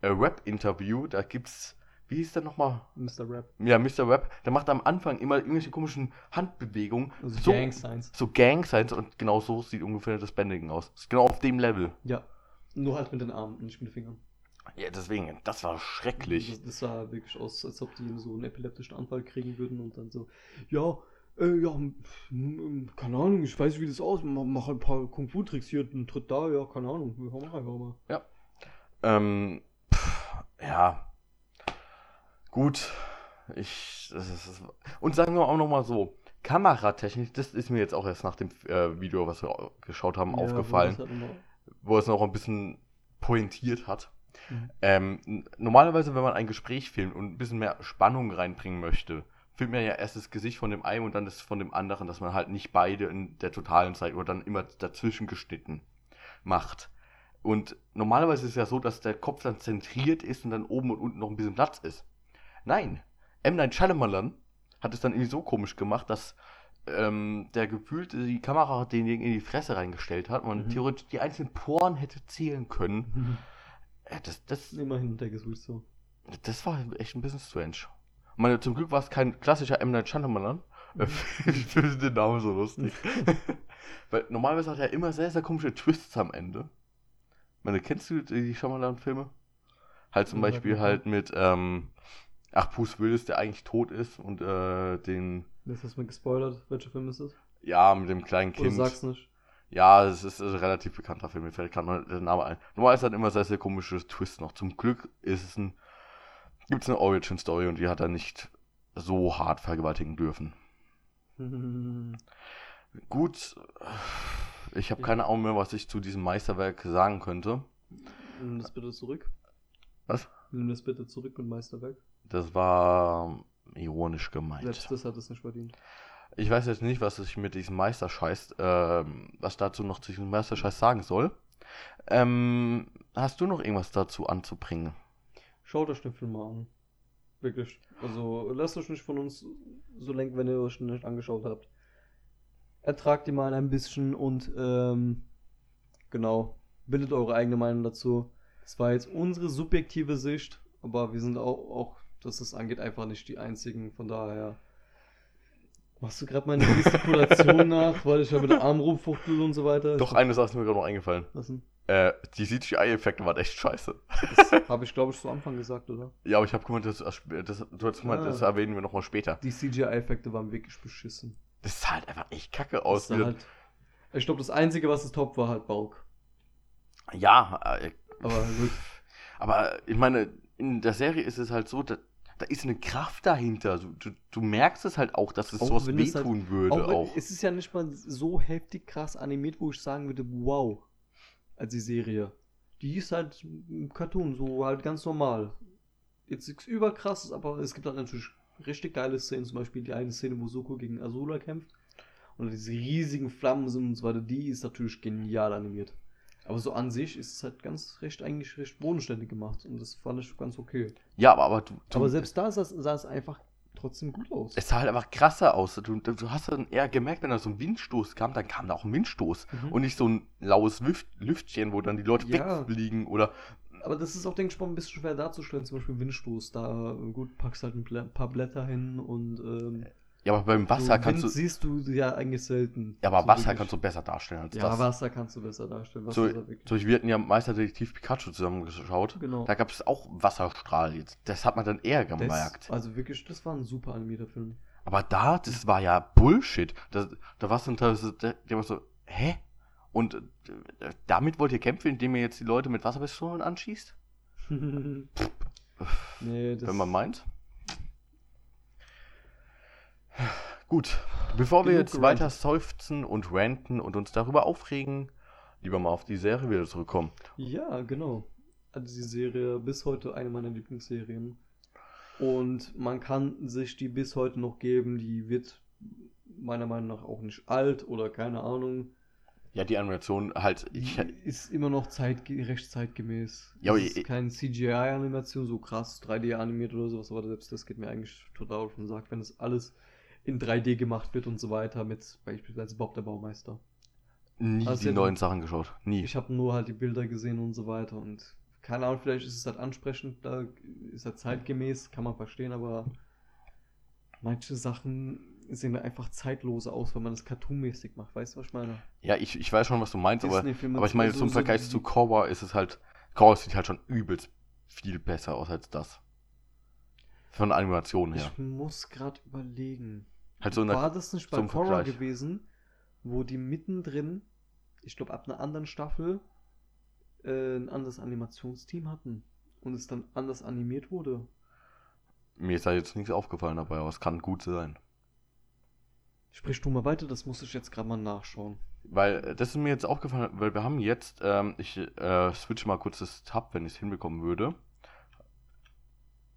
äh, Rap-Interview. Da gibt's, wie hieß der nochmal? Mr. Rap. Ja, Mr. Rap. Der macht am Anfang immer irgendwelche komischen Handbewegungen. Also so, Gang Signs. so Gang-Signs und genau so sieht ungefähr das Bändigen aus. Ist genau auf dem Level. Ja. Nur halt mit den Armen und nicht mit den Fingern. Ja, deswegen, das war schrecklich. Das, das sah wirklich aus, als ob die so einen epileptischen Anfall kriegen würden und dann so, ja, äh, ja, keine Ahnung, ich weiß, wie das aus, mach, mach ein paar Kung Fu Tricks hier, ein Tritt da, ja, keine Ahnung, wir machen einfach mal. Ähm, pff, ja. Gut. Ich. Ist, und sagen wir auch nochmal so. Kameratechnisch, das ist mir jetzt auch erst nach dem äh, Video, was wir geschaut haben, Ja, aufgefallen. halt wo es noch ein bisschen pointiert hat. Mhm. Ähm, normalerweise, wenn man ein Gespräch filmt und ein bisschen mehr Spannung reinbringen möchte, filmt man ja erst das Gesicht von dem einen und dann das von dem anderen, dass man halt nicht beide in der totalen Zeit oder dann immer dazwischen geschnitten macht. Und normalerweise ist es ja so, dass der Kopf dann zentriert ist und dann oben und unten noch ein bisschen Platz ist. Nein, M. Night Shyamalan hat es dann irgendwie so komisch gemacht, dass ähm, der gefühlt die Kamera denjenigen in die Fresse reingestellt hat und man Mhm. theoretisch die einzelnen Poren hätte zählen können. Mhm. <laughs> Äh, Das, das, Immerhin der Geswicht so. das war echt ein bisschen strange. Ich meine, zum Glück war es kein klassischer M. Night Shyamalan. Mhm. <laughs> ich finde den Namen so lustig. <laughs> Weil normalerweise hat er immer sehr, sehr komische Twists am Ende. Meine, kennst du die Shyamalan-Filme? Halt zum Beispiel halt mit, ähm, ach, Bruce Willis, der eigentlich tot ist und äh, den, Jetzt hast du mir gespoilert. Welcher Film ist das? ja, mit dem kleinen Oder Kind. sag's nicht. Ja, es ist ein relativ bekannter Film, mir fällt gerade der Name ein. Normal ist halt immer sehr, sehr komisches Twist noch. Zum Glück ist es ein, gibt es eine Origin-Story und die hat er nicht so hart vergewaltigen dürfen. <laughs> Gut, ich habe keine Ahnung mehr, was ich zu diesem Meisterwerk sagen könnte. Nimm das bitte zurück. Was? Nimm das bitte zurück mit Meisterwerk. Das war ironisch gemeint. Selbst das hat es nicht verdient. Ich weiß jetzt nicht, was ich mit diesem Meisterscheiß, ähm, was dazu noch zu diesem Meisterscheiß sagen soll. Ähm, hast du noch irgendwas dazu anzubringen? Schaut euch den Film mal an. Wirklich. Also lasst euch nicht von uns so lenken, wenn ihr euch nicht angeschaut habt. Ertragt die mal ein bisschen und ähm, genau, bildet eure eigene Meinung dazu. Das war jetzt unsere subjektive Sicht, aber wir sind auch, auch dass das angeht, einfach nicht die einzigen. Von daher machst du gerade meine <laughs> Gestikulation nach, weil ich ja mit dem Arm rumfuchtel und so weiter. Doch, eine Sache ist mir gerade noch eingefallen. Was denn? Äh, die CGI-Effekte waren echt scheiße. Das habe ich, glaube ich, zu Anfang gesagt, oder? Ja, aber ich habe gemeint, das, das, du hast gemeint, Ah. das erwähnen wir nochmal später. Die CGI-Effekte waren wirklich beschissen. Das sah halt einfach echt kacke aus. Das halt, ich glaube, das Einzige, was es top war, halt Bauk. Ja, äh, Aber gut. <laughs> aber ich meine, in der Serie ist es halt so, da, da ist eine Kraft dahinter. Du, du, merkst es halt auch, dass es Auch sowas halt- wehtun würde. Auch, Auch, Es ist ja nicht mal so heftig krass animiert, wo ich sagen würde, wow, als die Serie. Die ist halt ein Cartoon, so halt ganz normal. Jetzt nichts überkrasses, aber es gibt halt natürlich richtig geile Szenen, zum Beispiel die eine Szene, wo Soko gegen Azula kämpft. Und diese riesigen Flammen sind und so weiter, die ist natürlich genial animiert. Aber so an sich ist es halt ganz recht, eigentlich recht bodenständig gemacht und das fand ich ganz okay. ja, aber, aber du, du Aber selbst da sah, es- sah es einfach trotzdem gut aus. es sah halt einfach krasser aus. Du, du, du hast dann eher gemerkt, wenn da so ein Windstoß kam, dann kam da auch ein Windstoß. Mhm. Und nicht so ein laues Lüft, Lüftchen, wo dann die Leute Ja. wegfliegen oder. Aber das ist auch, denke ich mal, ein bisschen schwer darzustellen. Zum Beispiel Windstoß. Da, äh, gut, packst halt ein paar Blätter hin und. Ähm, Ja, aber beim Wasser so kannst Wind du. siehst du ja eigentlich selten. Ja, aber So Wasser wirklich. kannst du besser darstellen als Ja, das. Wasser kannst du besser darstellen. Wasser So, ist halt so, wir hatten ja Meisterdetektiv Pikachu zusammengeschaut. Genau. Da gab es auch Wasserstrahl jetzt. Das hat man dann eher gemerkt. Das, also wirklich, das war ein super animierter Film. Aber da, das war ja Bullshit. Da, da war es dann teilweise, der, der war so, hä? Und äh, damit wollt ihr kämpfen, indem ihr jetzt die Leute mit Wasserpistolen anschießt? <laughs> nee, das. Wenn man meint. Gut, bevor wir jetzt weiter seufzen und ranten und uns darüber aufregen, lieber mal auf die Serie wieder zurückkommen. Ja, genau. Also die Serie bis heute eine meiner Lieblingsserien. Und man kann sich die bis heute noch geben. Die wird meiner Meinung nach auch nicht alt oder keine Ahnung. Ja, die Animation halt, ich, ist immer noch zeitge recht zeitgemäß. Ja, aber es ist keine CGI-Animation, so krass 3D animiert oder sowas, aber selbst das geht mir eigentlich total auf den Sack, wenn das alles in 3D gemacht wird und so weiter, mit beispielsweise Bob der Baumeister. nie Hast die du- neuen Sachen geschaut. Nie. Ich habe nur halt die Bilder gesehen und so weiter und keine Ahnung, vielleicht ist es halt ansprechend, da ist er zeitgemäß, kann man verstehen, aber manche Sachen sehen einfach zeitloser aus, wenn man das cartoonmäßig macht. Weißt du, was ich meine? Ja, ich, ich weiß schon, was du meinst, aber, aber ich meine, so- zum so Vergleich die- zu Korra ist es halt, Korra sieht halt schon übelst viel besser aus als das. Von der Animation her. Ich muss gerade überlegen. Halt so War das nicht bei Korra gewesen, wo die mittendrin, ich glaube ab einer anderen Staffel, äh, ein anderes Animationsteam hatten und es dann anders animiert wurde? mir ist da jetzt nichts aufgefallen dabei, aber es kann gut sein. Sprich du mal weiter, das muss ich jetzt gerade mal nachschauen. Weil äh, das ist mir jetzt aufgefallen, weil wir haben jetzt, ähm, ich äh, switch mal kurz das Tab, wenn ich es hinbekommen würde.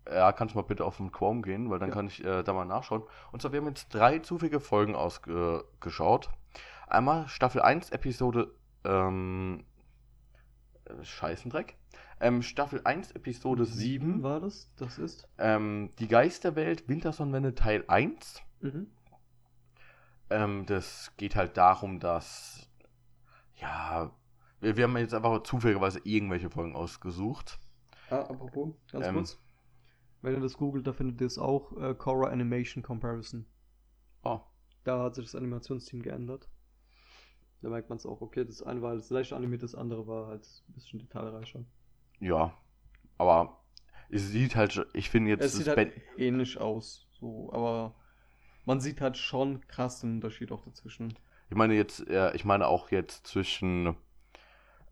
Ja, kannst du mal bitte auf den Chrome gehen, weil dann Ja. kann ich äh, da mal nachschauen. Und zwar, wir haben jetzt drei zufällige Folgen ausgeschaut. Einmal Staffel 1, Episode ähm, äh, Scheißendreck. Ähm, Staffel 1, Episode 7. war das? Das ist? Ähm, die Geisterwelt, Wintersonnenwende Teil 1. Mhm. Ähm, das geht halt darum, dass. Ja. Wir, wir haben jetzt einfach zufälligerweise irgendwelche Folgen ausgesucht. Ah, apropos, ganz Ähm. kurz. Wenn ihr das googelt, da findet ihr es auch, äh, Korra Animation Comparison. Oh. Da hat sich das Animationsteam geändert. Da merkt man es auch, okay, das eine war leicht animiert, das andere war halt ein bisschen detailreicher. Ja. Aber Es sieht halt, ich finde jetzt. Es sieht halt ähnlich aus, so, aber man sieht halt schon krass den Unterschied auch dazwischen. Ich meine jetzt, äh, ich meine auch jetzt zwischen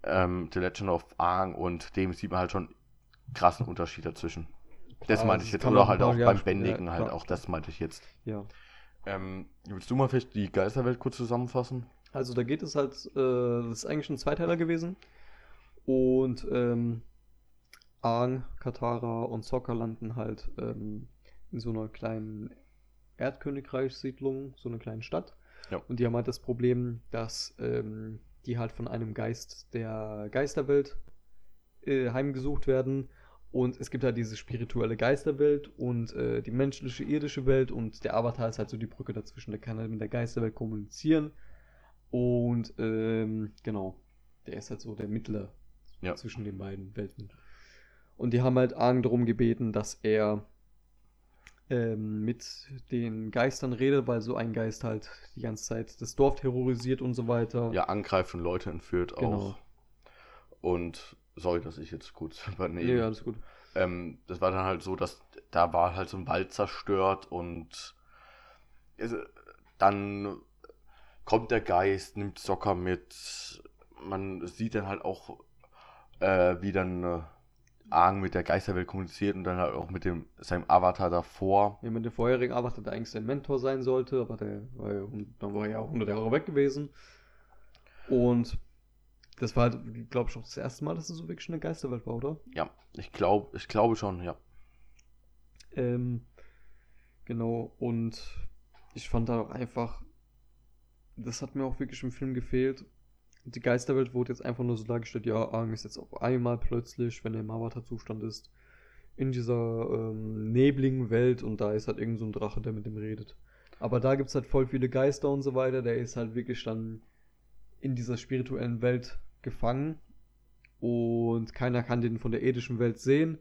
ähm, The Legend of Aang und dem sieht man halt schon krassen Unterschied dazwischen. Das Klar, meinte das ich jetzt. Oder halt auch beim Bändigen ja, halt auch, das meinte ich jetzt. Ja. Ähm, willst du mal vielleicht die Geisterwelt kurz zusammenfassen? Also da geht es halt, äh, das ist eigentlich ein Zweiteiler gewesen. Und ähm, Aang, Katara und Sokka landen halt ähm, in so einer kleinen Erdkönigreichssiedlung, so einer kleinen Stadt. Ja. Und die haben halt das Problem, dass ähm, die halt von einem Geist der Geisterwelt äh, heimgesucht werden. Und es gibt halt diese spirituelle Geisterwelt und äh, die menschliche irdische Welt und der Avatar ist halt so die Brücke dazwischen. Der kann halt mit der Geisterwelt kommunizieren. Und ähm, genau, der ist halt so der Mittler Ja. zwischen den beiden Welten. Und die haben halt Aang darum gebeten, dass er ähm, mit den Geistern redet, weil so ein Geist halt die ganze Zeit das Dorf terrorisiert und so weiter. Ja, angreift und Leute entführt Genau. auch. Und sorry, dass ich jetzt kurz <laughs> übernehme. Nee, alles gut. Ähm, das war dann halt so, dass da war halt so ein Wald zerstört und dann kommt der Geist, nimmt Socker mit. Man sieht dann halt auch, äh, wie dann äh, Aang mit der Geisterwelt kommuniziert und dann halt auch mit dem seinem Avatar davor. Ja, mit dem vorherigen Avatar, der eigentlich sein Mentor sein sollte, aber der war ja, dann war er ja auch 100 Jahre weg gewesen. Und das war halt, glaube ich, auch das erste Mal, dass es so wirklich eine Geisterwelt war, oder? Ja, ich glaube, ich glaube schon, ja. Ähm, genau, und ich fand da auch einfach, das hat mir auch wirklich im Film gefehlt. Die Geisterwelt wurde jetzt einfach nur so dargestellt, ja, Aang ist jetzt auf einmal plötzlich, wenn er im Avatar-Zustand ist, in dieser ähm, nebligen Welt und da ist halt irgend so ein Drache, der mit ihm redet. Aber da gibt es halt voll viele Geister und so weiter, der ist halt wirklich dann in dieser spirituellen Welt gefangen und keiner kann den von der irdischen Welt sehen.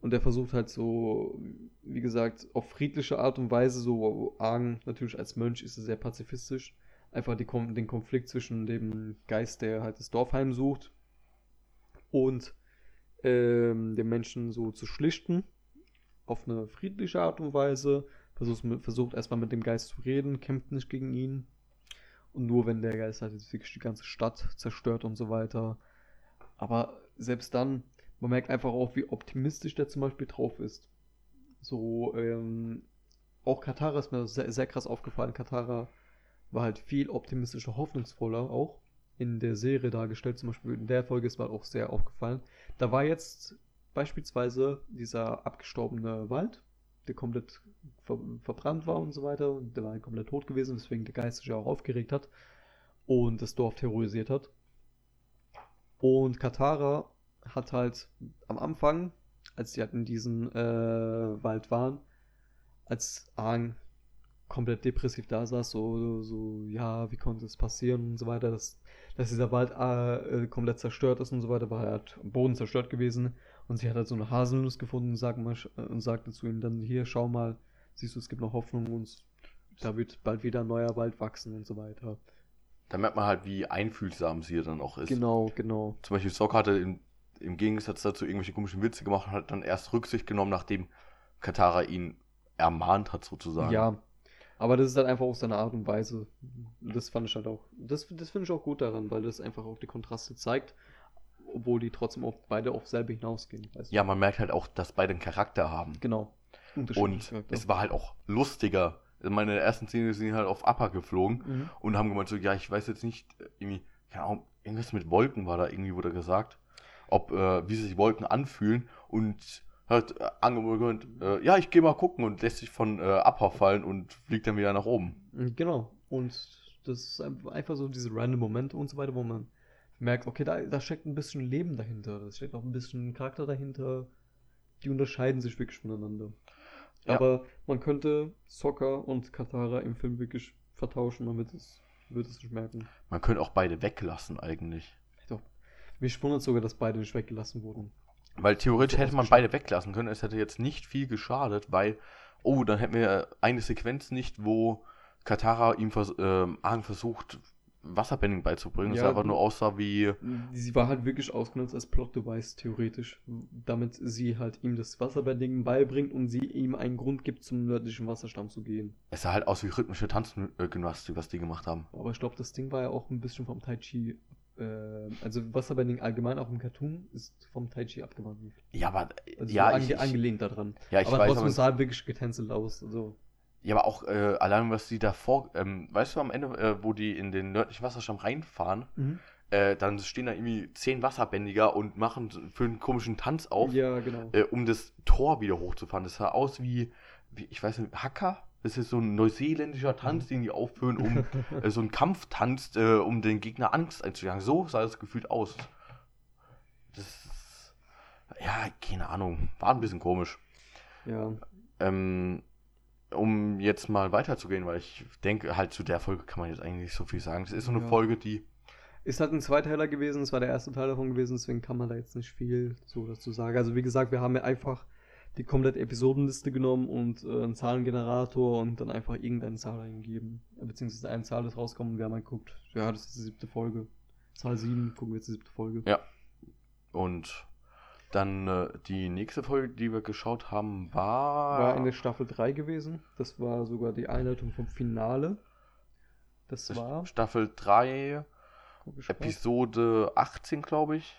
Und er versucht halt so, wie gesagt, auf friedliche Art und Weise, so Aang natürlich als Mönch ist er sehr pazifistisch, einfach die, den Konflikt zwischen dem Geist, der halt das Dorf heimsucht, und ähm, den Menschen so zu schlichten, auf eine friedliche Art und Weise, versucht, versucht erstmal mit dem Geist zu reden, kämpft nicht gegen ihn. Und nur wenn der Geist halt jetzt wirklich die ganze Stadt zerstört und so weiter. Aber selbst dann, man merkt einfach auch, wie optimistisch der zum Beispiel drauf ist. So, ähm, auch Katara ist mir sehr, sehr krass aufgefallen. Katara war halt viel optimistischer, hoffnungsvoller auch in der Serie dargestellt. Zum Beispiel in der Folge ist mir auch sehr aufgefallen. Da war jetzt beispielsweise dieser abgestorbene Wald, der komplett ver verbrannt war und so weiter. Und der war halt komplett tot gewesen, weswegen der Geist sich auch aufgeregt hat und das Dorf terrorisiert hat. Und Katara hat halt am Anfang, als sie halt in diesem äh, Wald waren, als Aang komplett depressiv da saß, so, so, ja, wie konnte es passieren und so weiter, dass, dass dieser Wald äh, äh, komplett zerstört ist und so weiter, war halt am Boden zerstört gewesen und sie hat halt so eine Haselnuss gefunden und, sagt mal, äh, und sagte zu ihm dann, hier, schau mal, siehst du, es gibt noch Hoffnung und da wird bald wieder ein neuer Wald wachsen und so weiter. Da merkt man halt, wie einfühlsam sie dann auch ist. Genau, genau. Zum Beispiel Sock hatte im, im Gegensatz dazu irgendwelche komischen Witze gemacht und hat dann erst Rücksicht genommen, nachdem Katara ihn ermahnt hat, sozusagen. Ja, aber das ist halt einfach auch seine Art und Weise. Das fand ich halt auch, das, das finde ich auch gut daran, weil das einfach auch die Kontraste zeigt, obwohl die trotzdem auch beide auf selbe hinausgehen. Ja, man merkt halt auch, dass beide einen Charakter haben. Genau. Und es war halt auch lustiger. In meiner ersten Szene sind halt auf Upper geflogen Mhm. und haben gemeint so, ja, ich weiß jetzt nicht, irgendwie, keine Ahnung, irgendwas mit Wolken war da irgendwie, wurde gesagt. Ob, äh, wie sich Wolken anfühlen und hat äh, angemeint, äh, ja, ich gehe mal gucken und lässt sich von äh, Upper fallen und fliegt dann wieder nach oben. Genau. Und das ist ein- einfach so diese random Momente und so weiter, wo man merkt, okay, da, da steckt ein bisschen Leben dahinter, da steckt auch ein bisschen Charakter dahinter. Die unterscheiden sich wirklich voneinander. Ja. Aber man könnte Soccer und Katara im Film wirklich vertauschen, man wird es, wird es nicht merken. Man könnte auch beide weglassen eigentlich. Doch. Mich wundert sogar, dass beide nicht weggelassen wurden. Weil theoretisch hätte man beide weglassen können. Es hätte jetzt nicht viel geschadet, weil, oh, dann hätten wir eine Sequenz nicht, wo Katara ihm vers ähm, Aang versucht, Wasserbending beizubringen, Ja, es einfach nur aussah wie. Sie war halt wirklich ausgenutzt als Plot-Device, theoretisch. Damit sie halt ihm das Wasserbending beibringt und sie ihm einen Grund gibt, zum nördlichen Wasserstamm zu gehen. Es sah halt aus wie rhythmische Tanzgymnastik, was die gemacht haben. Aber ich glaube, das Ding war ja auch ein bisschen vom Tai Chi. Äh, also Wasserbending allgemein auch im Cartoon ist vom Tai Chi abgewandelt. Ja, aber. Also ja, ange ich, angelehnt daran. ja, ich aber weiß, trotzdem aber, sah halt wirklich getänzelt aus. Also, ja, aber auch äh, allein, was die davor. Ähm, weißt du, am Ende, äh, wo die in den nördlichen Wasserstamm reinfahren, äh, dann stehen da irgendwie zehn Wasserbändiger und machen für einen komischen Tanz auf, Ja, genau. äh, um das Tor wieder hochzufahren. Das sah aus wie, wie ich weiß nicht, Hacker? Das ist so ein neuseeländischer Tanz, den die aufführen, um <laughs> äh, so einen Kampftanz, äh, um den Gegner Angst einzujagen. So sah das gefühlt aus. Das ja, keine Ahnung. War ein bisschen komisch. Ja. Ähm, um jetzt mal weiterzugehen, weil ich denke, halt zu der Folge kann man jetzt eigentlich nicht so viel sagen. Es ist so eine Ja. Folge, die. Ist halt ein Zweiteiler gewesen, es war der erste Teil davon gewesen, deswegen kann man da jetzt nicht viel so dazu sagen. Also wie gesagt, wir haben ja einfach die komplette Episodenliste genommen und äh, einen Zahlengenerator und dann einfach irgendeine Zahl eingegeben. Beziehungsweise eine Zahl ist rausgekommen und wir haben mal geguckt, ja, das ist die siebte Folge. Zahl 7, gucken wir jetzt die siebte Folge. Ja. Und dann äh, die nächste Folge, die wir geschaut haben, war. War in der Staffel 3 gewesen. Das war sogar die Einleitung vom Finale. Das war Staffel 3, guck ich grad. Episode 18, glaube ich.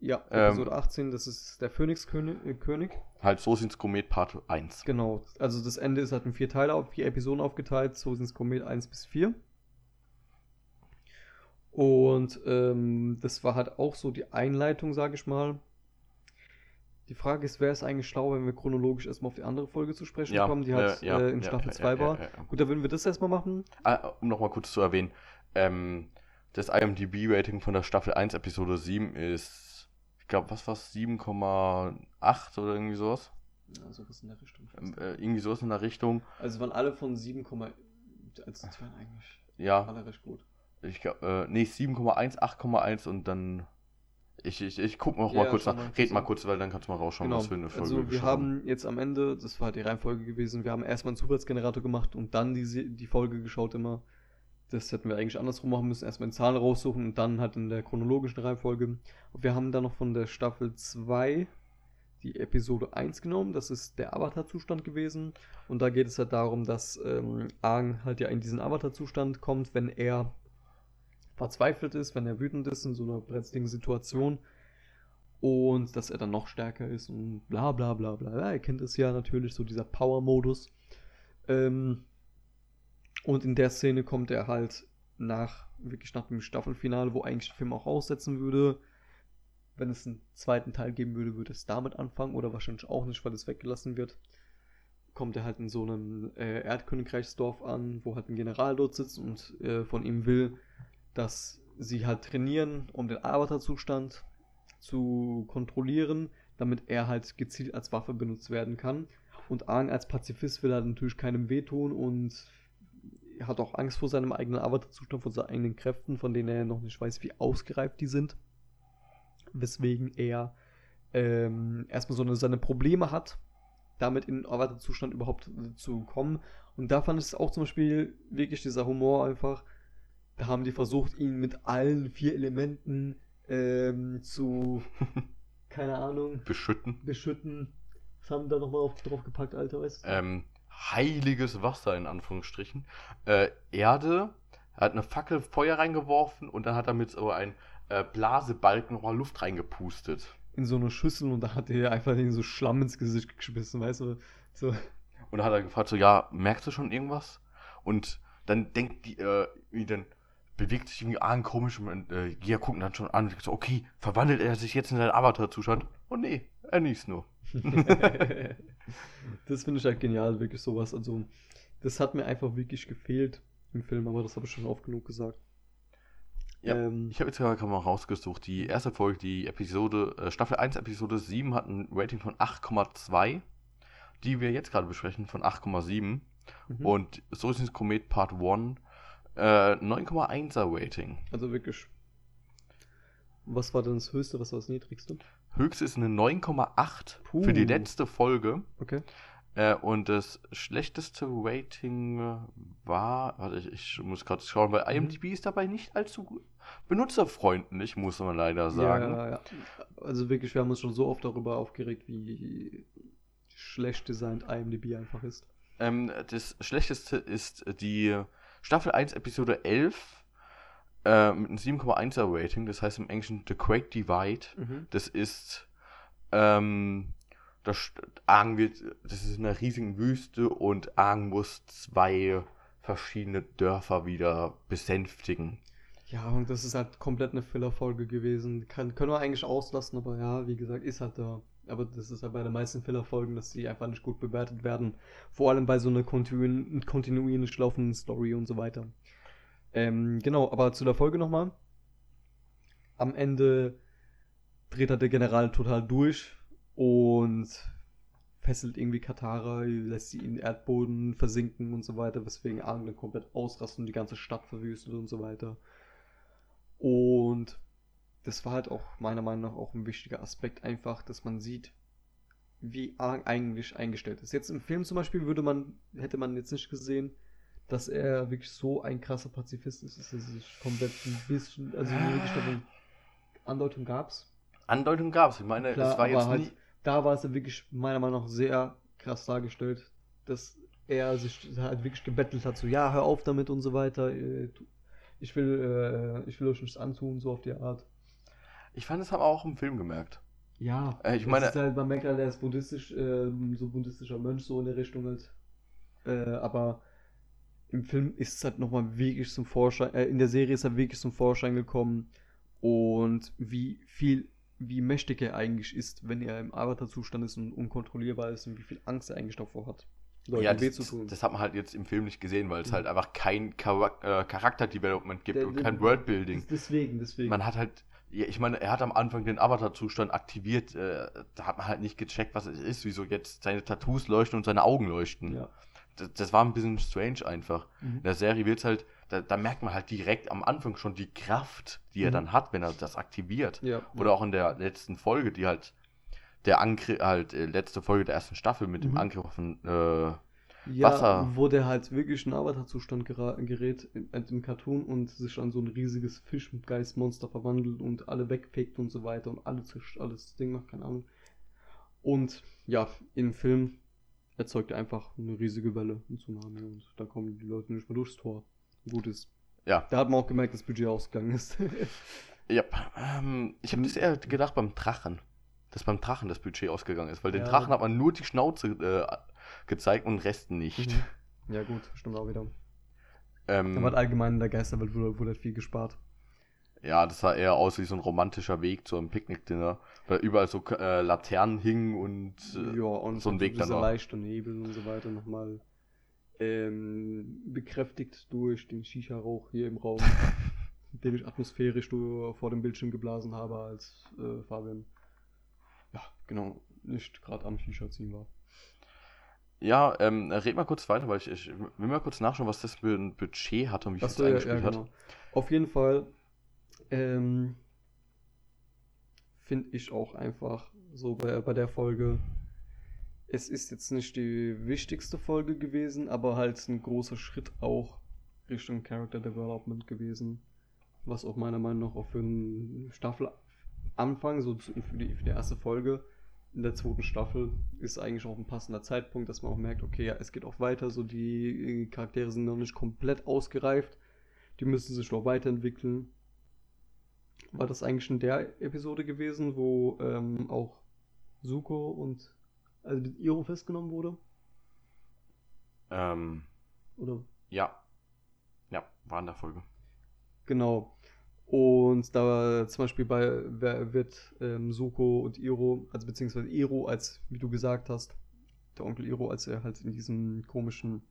Ja, ähm, Episode 18, das ist der Phönixkönig. Äh, König. Halt Sosins Komet Part 1. Genau, also das Ende ist halt in vier Teile, auf vier Episoden aufgeteilt, so sind es Komet 1 bis 4. Und ähm, das war halt auch so die Einleitung, sage ich mal. Die Frage ist, wäre es eigentlich schlau, wenn wir chronologisch erstmal auf die andere Folge zu sprechen Ja, kommen, die äh, halt ja, äh, in Staffel ja, 2 ja, war. ja, ja. Gut, dann würden wir das erstmal machen. Ah, um nochmal kurz zu erwähnen, ähm, das IMDb-Rating von der Staffel 1, Episode 7 ist, glaube, was war's, 7,8 oder irgendwie sowas? Ja, sowas in der Richtung. Ähm, äh, irgendwie sowas in der Richtung. Also waren alle von 7, also das waren eigentlich Ja, alle recht gut. ich glaube, äh, nee, 7,1, 8,1 und dann. Ich, ich, ich guck noch Ja, mal kurz nach. mal, Red mal kurz, weil dann kannst du mal rausschauen, Genau. was für eine Folge Also wir haben jetzt am Ende, das war die Reihenfolge gewesen, wir haben erstmal einen Zufallsgenerator gemacht und dann die, die Folge geschaut immer. Das hätten wir eigentlich andersrum machen müssen, erstmal in Zahlen raussuchen und dann halt in der chronologischen Reihenfolge. Und wir haben dann noch von der Staffel 2 die Episode 1 genommen, das ist der Avatar-Zustand gewesen. Und da geht es halt darum, dass ähm, Aang halt ja in diesen Avatar-Zustand kommt, wenn er verzweifelt ist, wenn er wütend ist in so einer brenzligen Situation und dass er dann noch stärker ist und bla bla bla bla. Ja, ihr kennt es ja natürlich, so dieser Power-Modus. Ähm, und in der Szene kommt er halt nach, wirklich nach dem Staffelfinale, wo eigentlich der Film auch aussetzen würde. Wenn es einen zweiten Teil geben würde, würde es damit anfangen oder wahrscheinlich auch nicht, weil es weggelassen wird. Kommt er halt in so einem äh, Erdkönigreichsdorf an, wo halt ein General dort sitzt und äh, von ihm will, dass sie halt trainieren, um den Avatar-Zustand zu kontrollieren, damit er halt gezielt als Waffe benutzt werden kann. Und Aang als Pazifist will halt natürlich keinem wehtun und er hat auch Angst vor seinem eigenen Avatar-Zustand, vor seinen eigenen Kräften, von denen er noch nicht weiß, wie ausgereift die sind. Weswegen er ähm, erstmal so eine, seine Probleme hat, damit in den Avatar-Zustand überhaupt zu kommen. Und da fand ich es auch zum Beispiel wirklich dieser Humor einfach. Da haben die versucht, ihn mit allen vier Elementen ähm, zu, <laughs> keine Ahnung, Beschütten. beschütten. Was haben die da nochmal drauf gepackt, Alter, weißt du? Ähm, heiliges Wasser in Anführungsstrichen. Äh, Erde, er hat eine Fackel Feuer reingeworfen und dann hat er mit so ein äh, Blasebalken nochmal Luft reingepustet. In so eine Schüssel und da hat er einfach den so Schlamm ins Gesicht geschmissen, weißt du? So. Und dann hat er gefragt, so, ja, merkst du schon irgendwas? Und dann denkt die, äh, wie dann bewegt sich irgendwie Arm komisch und äh, Gia gucken dann schon an und denkt so, okay, verwandelt er sich jetzt in seinen Avatar-Zustand? Oh nee, er niest nur. <laughs> <laughs> das finde ich halt genial, wirklich sowas. Also, das hat mir einfach wirklich gefehlt im Film, aber das habe ich schon oft genug gesagt. Ja, Ähm, Ich habe jetzt gerade mal rausgesucht, die erste Folge, die Episode, äh, Staffel 1, Episode 7 hat ein Rating von 8,2, die wir jetzt gerade besprechen von 8,7 mhm. und So ist es Komet Part 1 äh, 9,1er Rating. Also wirklich. Was war denn das höchste, was war das niedrigste? Höchst ist eine 9,8 Puh. für die letzte Folge. Okay. Äh, und das schlechteste Rating war, warte, ich, ich muss gerade schauen, weil Mhm. IMDb ist dabei nicht allzu benutzerfreundlich, muss man leider sagen. Ja, ja. Also wirklich, wir haben uns schon so oft darüber aufgeregt, wie schlecht designt IMDb einfach ist. Ähm, das schlechteste ist die Staffel 1, Episode 11 äh, mit einem 7,1er Rating, das heißt im Englischen The Great Divide. Das ist, ähm, das, Aang wird, das ist in einer riesigen Wüste und Aang muss zwei verschiedene Dörfer wieder besänftigen. Ja, und das ist halt komplett eine Filler-Folge gewesen. Kann, können wir eigentlich auslassen, aber ja, wie gesagt, ist halt da. Aber das ist halt bei den meisten Filler-Folgen, dass die einfach nicht gut bewertet werden. Vor allem bei so einer kontinu kontinuierlich laufenden Story und so weiter. Ähm, genau, aber zu der Folge nochmal. Am Ende dreht halt der General total durch und fesselt irgendwie Katara, lässt sie in den Erdboden versinken und so weiter, weswegen dann komplett ausrastet und die ganze Stadt verwüstet und so weiter. Und das war halt auch meiner Meinung nach auch ein wichtiger Aspekt, einfach, dass man sieht, wie Aang eigentlich eingestellt ist. Jetzt im Film zum Beispiel würde man, hätte man jetzt nicht gesehen, dass er wirklich so ein krasser Pazifist ist, dass er sich komplett ein bisschen, also wirklich davon Andeutung gab's. Andeutung gab es. Ich meine, Klar, es war jetzt halt, nicht. da war es dann wirklich meiner Meinung nach sehr krass dargestellt, dass er sich halt wirklich gebettelt hat, so ja, hör auf damit und so weiter. äh, Ich will, äh, ich will euch nichts antun, so auf die Art. Ich fand, das haben wir auch im Film gemerkt. Ja, Äh, ich das meine- ist halt, man merkt halt, er ist buddhistisch, ähm, so buddhistischer Mönch, so in der Richtung halt. Äh, aber im Film ist es halt nochmal wirklich zum Vorschein, äh, in der Serie ist er wirklich zum Vorschein gekommen und wie viel, wie mächtig er eigentlich ist, wenn er im Avatar-Zustand ist und unkontrollierbar ist und wie viel Angst er eigentlich davor hat. Leuten ja, weh das, zu tun. das hat man halt jetzt im Film nicht gesehen, weil es Mhm. halt einfach kein Charak äh, Charakter-Development gibt Der- und kein Worldbuilding. das- Deswegen, deswegen. Man hat halt, ja, ich meine, er hat am Anfang den Avatar-Zustand aktiviert, äh, da hat man halt nicht gecheckt, was es ist, wieso jetzt seine Tattoos leuchten und seine Augen leuchten. ja. Das, das war ein bisschen strange einfach. Mhm. In der Serie wird's halt, da, da merkt man halt direkt am Anfang schon die Kraft, die er Mhm. dann hat, wenn er das aktiviert. ja. Oder auch in der letzten Folge, die halt der Angriff, halt äh, letzte Folge der ersten Staffel mit dem Mhm. Angriff auf den, äh, Ja, Wasser. wo der halt wirklich in Avatar-Zustand gerät im, im Cartoon und sich an so ein riesiges Fischgeistmonster verwandelt und alle wegfegt und so weiter und alle zischt, alles Ding macht, keine Ahnung. Und ja, im Film erzeugt er einfach eine riesige Welle, ein Tsunami und da kommen die Leute nicht mehr durchs Tor. Gut ist. ja, Da hat man auch gemerkt, dass das Budget ausgegangen ist. <laughs> ja. Ähm, ich habe das eher gedacht beim Drachen. Dass beim Drachen das Budget ausgegangen ist, weil den Ja. Drachen hat man nur die Schnauze äh, gezeigt und den Rest nicht. Mhm. ja gut, stimmt auch wieder. Ähm, Aber allgemein in der Geisterwelt wurde, wurde halt viel gespart. Ja, das sah eher aus wie so ein romantischer Weg zu einem Picknickdinner, weil überall so äh, Laternen hingen und äh, ja, und so ein Weg dann dieser noch. leichte Nebel und so weiter nochmal ähm, bekräftigt durch den Shisha-Rauch hier im Raum, <laughs> den ich atmosphärisch vor dem Bildschirm geblasen habe, als äh, Fabian, ja, genau, nicht gerade am Shisha ziehen war. Ja, ähm, red mal kurz weiter, weil ich, ich will mal kurz nachschauen, was das für ein Budget hat und wie viel es Achso, ja, ja, eingespielt genau. hat. Auf jeden Fall ähm, finde ich auch einfach so bei, bei der Folge, es ist jetzt nicht die wichtigste Folge gewesen, aber halt ein großer Schritt auch Richtung Character Development gewesen. Was auch meiner Meinung nach auch für einen Staffelanfang, so für die, für die erste Folge in der zweiten Staffel, ist eigentlich auch ein passender Zeitpunkt, dass man auch merkt, okay, ja, es geht auch weiter, so die äh, Charaktere sind noch nicht komplett ausgereift, die müssen sich noch weiterentwickeln. War das eigentlich in der Episode gewesen, wo ähm, auch Suko und also mit Iro festgenommen wurde? Ähm, Oder ja. Ja, war in der Folge. Genau. Und da zum Beispiel bei wird ähm, Suko und Iro, also beziehungsweise Iro, als wie du gesagt hast, der Onkel Iro, als er halt in diesem komischen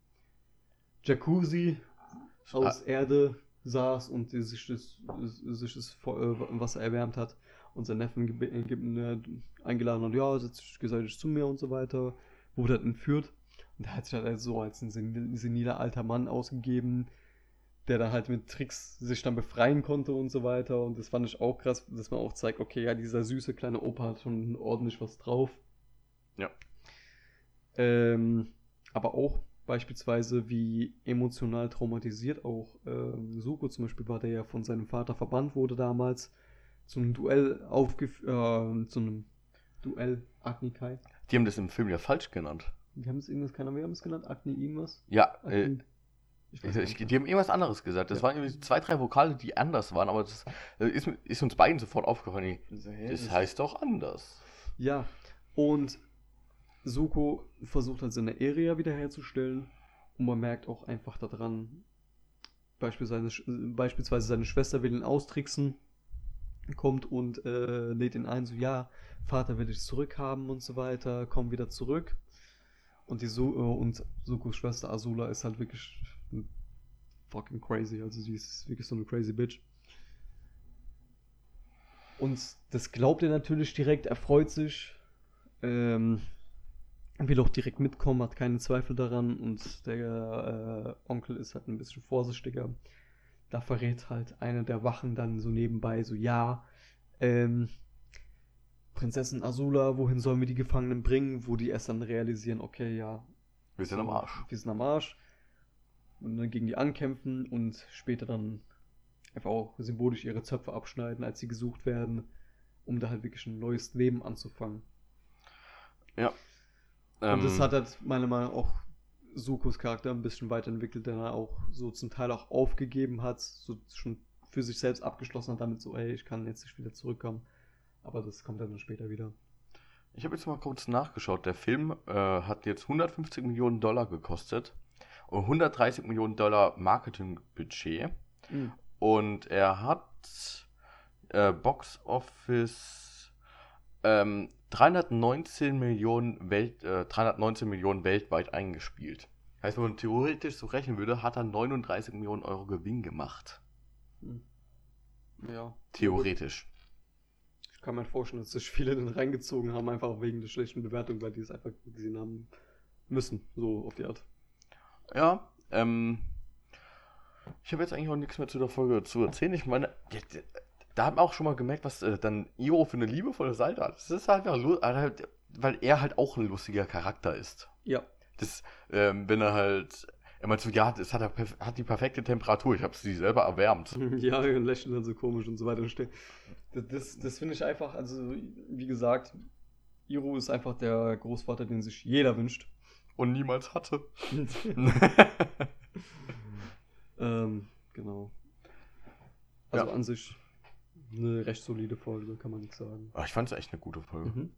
Jacuzzi aus Erde saß und sich das, sich das äh, Wasser erwärmt hat und sein Neffen äh, äh, eingeladen hat, ja, setz dich gesellschaftlich zu mir und so weiter, wurde halt entführt. Und er hat sich halt so als ein sen- seniler alter Mann ausgegeben, der dann halt mit Tricks sich dann befreien konnte und so weiter. Und das fand ich auch krass, dass man auch zeigt, okay, ja, dieser süße kleine Opa hat schon ordentlich was drauf. Ja. Ähm, aber auch beispielsweise, wie emotional traumatisiert auch ähm, Suko zum Beispiel war, der ja von seinem Vater verbannt wurde damals, zu einem Duell aufgeführt, äh, zu einem Duell Agni-Kai. Die haben das im Film ja falsch genannt. Wir haben es irgendwas, keine Ahnung, wir haben es genannt, Agni irgendwas? Ja, äh, Agni, ich weiß ich, die haben irgendwas anderes gesagt. Das Ja. waren irgendwie zwei, drei Vokale, die anders waren, aber das äh, ist, ist uns beiden sofort aufgefallen. Das- heißt doch anders. Ja, und Suko versucht halt seine Area wiederherzustellen und man merkt auch einfach daran, beispielsweise, beispielsweise seine Schwester will ihn austricksen, kommt und äh, lädt ihn ein, so ja, Vater will dich zurückhaben und so weiter, komm wieder zurück. Und, die Su äh, und Sukos Schwester Azula ist halt wirklich fucking crazy, also sie ist wirklich so eine crazy Bitch. Und das glaubt er natürlich direkt, er freut sich, ähm, will auch direkt mitkommen, hat keine Zweifel daran und der äh, Onkel ist halt ein bisschen vorsichtiger. Da verrät halt einer der Wachen dann so nebenbei so, ja, ähm, Prinzessin Azula, wohin sollen wir die Gefangenen bringen? Wo die erst dann realisieren, okay, ja, Wir sind am Arsch. wir sind am Arsch. Und dann gegen die ankämpfen und später dann einfach auch symbolisch ihre Zöpfe abschneiden, als sie gesucht werden, um da halt wirklich ein neues Leben anzufangen. Ja. Und das Ähm, hat halt meiner Meinung nach auch Sukos Charakter ein bisschen weiterentwickelt, der er auch so zum Teil auch aufgegeben hat, so schon für sich selbst abgeschlossen hat, damit so, ey, ich kann jetzt nicht wieder zurückkommen. Aber das kommt dann später wieder. Ich habe jetzt mal kurz nachgeschaut. Der Film äh, hat jetzt 150 Millionen Dollar gekostet und 130 Millionen Dollar Marketingbudget. Mhm. Und er hat äh, Box Office ähm, 319 Millionen Welt, äh, 319 Millionen weltweit eingespielt. Heißt, wenn man theoretisch so rechnen würde, hat er 39 Millionen Euro Gewinn gemacht. Mhm. Ja. Theoretisch. Ich kann mir vorstellen, dass sich viele dann reingezogen haben, einfach wegen der schlechten Bewertung, weil die es einfach gesehen haben müssen, so auf die Art. Ja, ähm. Ich habe jetzt eigentlich auch nichts mehr zu der Folge zu erzählen. Ich meine, da hat man auch schon mal gemerkt, was äh, dann Iro für eine liebevolle Seite hat. Das ist halt, einfach halt, weil er halt auch ein lustiger Charakter ist. Ja. Das, ähm, wenn er halt, er meint so, ja, das hat, er hat die perfekte Temperatur. Ich habe sie selber erwärmt. <laughs> Ja, und lächeln dann so komisch und so weiter. Das, das, das finde ich einfach, also wie gesagt, Iro ist einfach der Großvater, den sich jeder wünscht. Und niemals hatte. <laughs> <laughs> ähm, genau. Also Ja. an sich eine recht solide Folge, kann man nichts sagen. Aber ich fand es echt eine gute Folge. Mhm.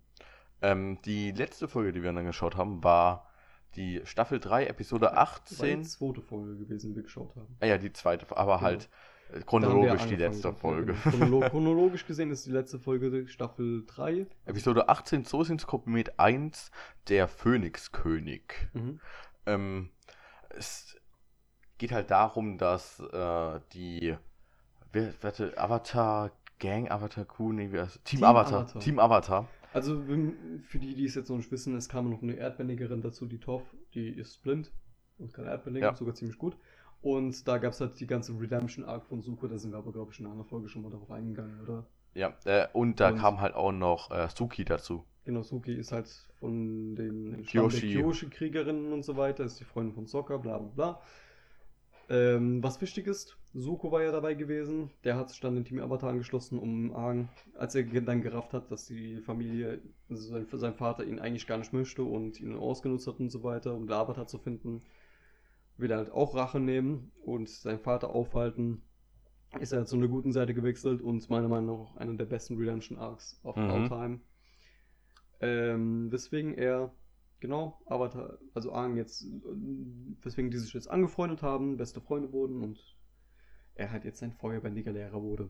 Ähm, die letzte Folge, die wir dann geschaut haben, war die Staffel 3, Episode Das war 18. die zweite Folge gewesen, die wir geschaut haben. Ah ja, die zweite, aber Genau. halt äh, chronologisch die letzte Folge. genau. Chronolo <laughs> chronologisch gesehen ist die letzte Folge Staffel 3. Episode 18, Sosins Komet 1, der Phönixkönig. Mhm. Ähm, es geht halt darum, dass äh, die warte, Avatar Gang, Avatar Crew, nee, wie heißt Team, Team Avatar. Avatar. Team Avatar. Also für die, die es jetzt noch nicht wissen, es kam noch eine Erdbändigerin dazu, die Toff, die ist blind und kann Erdbändigen, Ja. sogar ziemlich gut. Und da gab es halt die ganze Redemption-Arc von Suko, da sind wir aber, glaube ich, in einer Folge schon mal darauf eingegangen, oder? Ja, äh, und da Und- kam halt auch noch äh, Suki dazu. Genau, Suki ist halt von den Kyoshi. Kyoshi-Kriegerinnen und so weiter, ist die Freundin von Sokka, bla bla bla. Ähm, was wichtig ist, Suko war ja dabei gewesen, der hat sich dann den Team Avatar angeschlossen, um Aang, als er dann gerafft hat, dass die Familie, also sein, sein Vater ihn eigentlich gar nicht möchte und ihn ausgenutzt hat und so weiter, um den Avatar zu finden, will er halt auch Rache nehmen und seinen Vater aufhalten. Ist er zu einer guten Seite gewechselt und meiner Meinung nach auch einer der besten Redemption Arcs of Mhm. all time. Ähm, weswegen er, genau, Avatar, also Aang jetzt, weswegen die sich jetzt angefreundet haben, beste Freunde wurden und er halt jetzt ein feuerbändiger Lehrer wurde.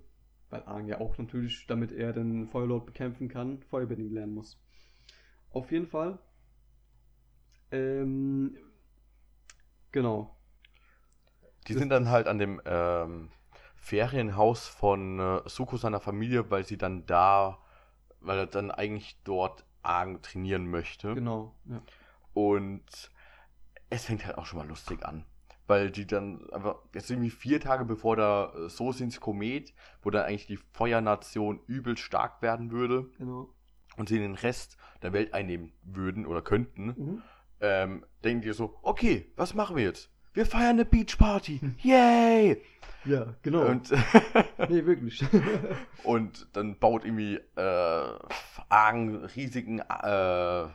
Weil Aang ja auch natürlich, damit er den Feuerlord bekämpfen kann, Feuerbändigen lernen muss. Auf jeden Fall. Ähm, genau. Die sind dann halt an dem ähm, Ferienhaus von äh, Suko seiner Familie, weil sie dann da, weil er dann eigentlich dort Aang trainieren möchte. Genau. Ja. Und es fängt halt auch schon mal lustig an. Weil die dann einfach, jetzt irgendwie vier Tage bevor der äh, Sosins Komet, wo dann eigentlich die Feuernation übel stark werden würde Genau. und sie den Rest der Welt einnehmen würden oder könnten, Mhm. ähm, denken die so, okay, was machen wir jetzt? Wir feiern eine Beachparty. <laughs> Yay! Ja, genau. Und, <laughs> <laughs> nee, wirklich. und dann baut irgendwie äh, einen riesigen äh,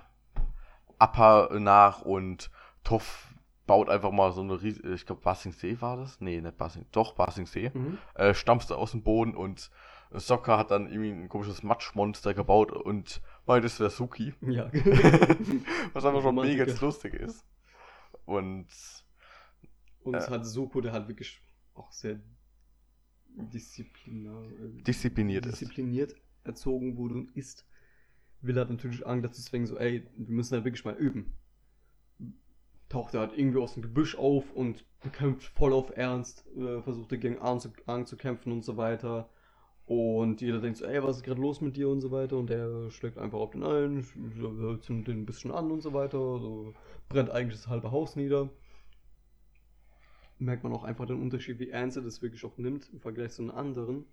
Upper nach und Toff baut einfach mal so eine riesige, ich glaube Basingsee war das? Nee, nicht Basing, doch Basingsee. mhm. Äh, stampft aus dem Boden und Soccer hat dann irgendwie ein komisches Matschmonster gebaut und meint, es wäre Suki. <laughs> Ja. <laughs> Was einfach schon mega lustig ist. Und Und es Äh. hat Soko, der hat wirklich auch sehr disziplinar, äh, diszipliniert ist. diszipliniert erzogen wurde und ist, will er natürlich Angst dazu zwingen, so, ey, wir müssen halt wirklich mal üben. Taucht er halt irgendwie aus dem Gebüsch auf und bekämpft voll auf Ernst, äh, versucht er gegen Arn zu, Arn zu kämpfen und so weiter. Und jeder denkt so, ey, was ist gerade los mit dir und so weiter. Und der schlägt einfach auf den ein, zündet den ein bisschen an und so weiter. So brennt eigentlich das halbe Haus nieder. Merkt man auch einfach den Unterschied, wie ernst er das wirklich auch nimmt im Vergleich zu den anderen.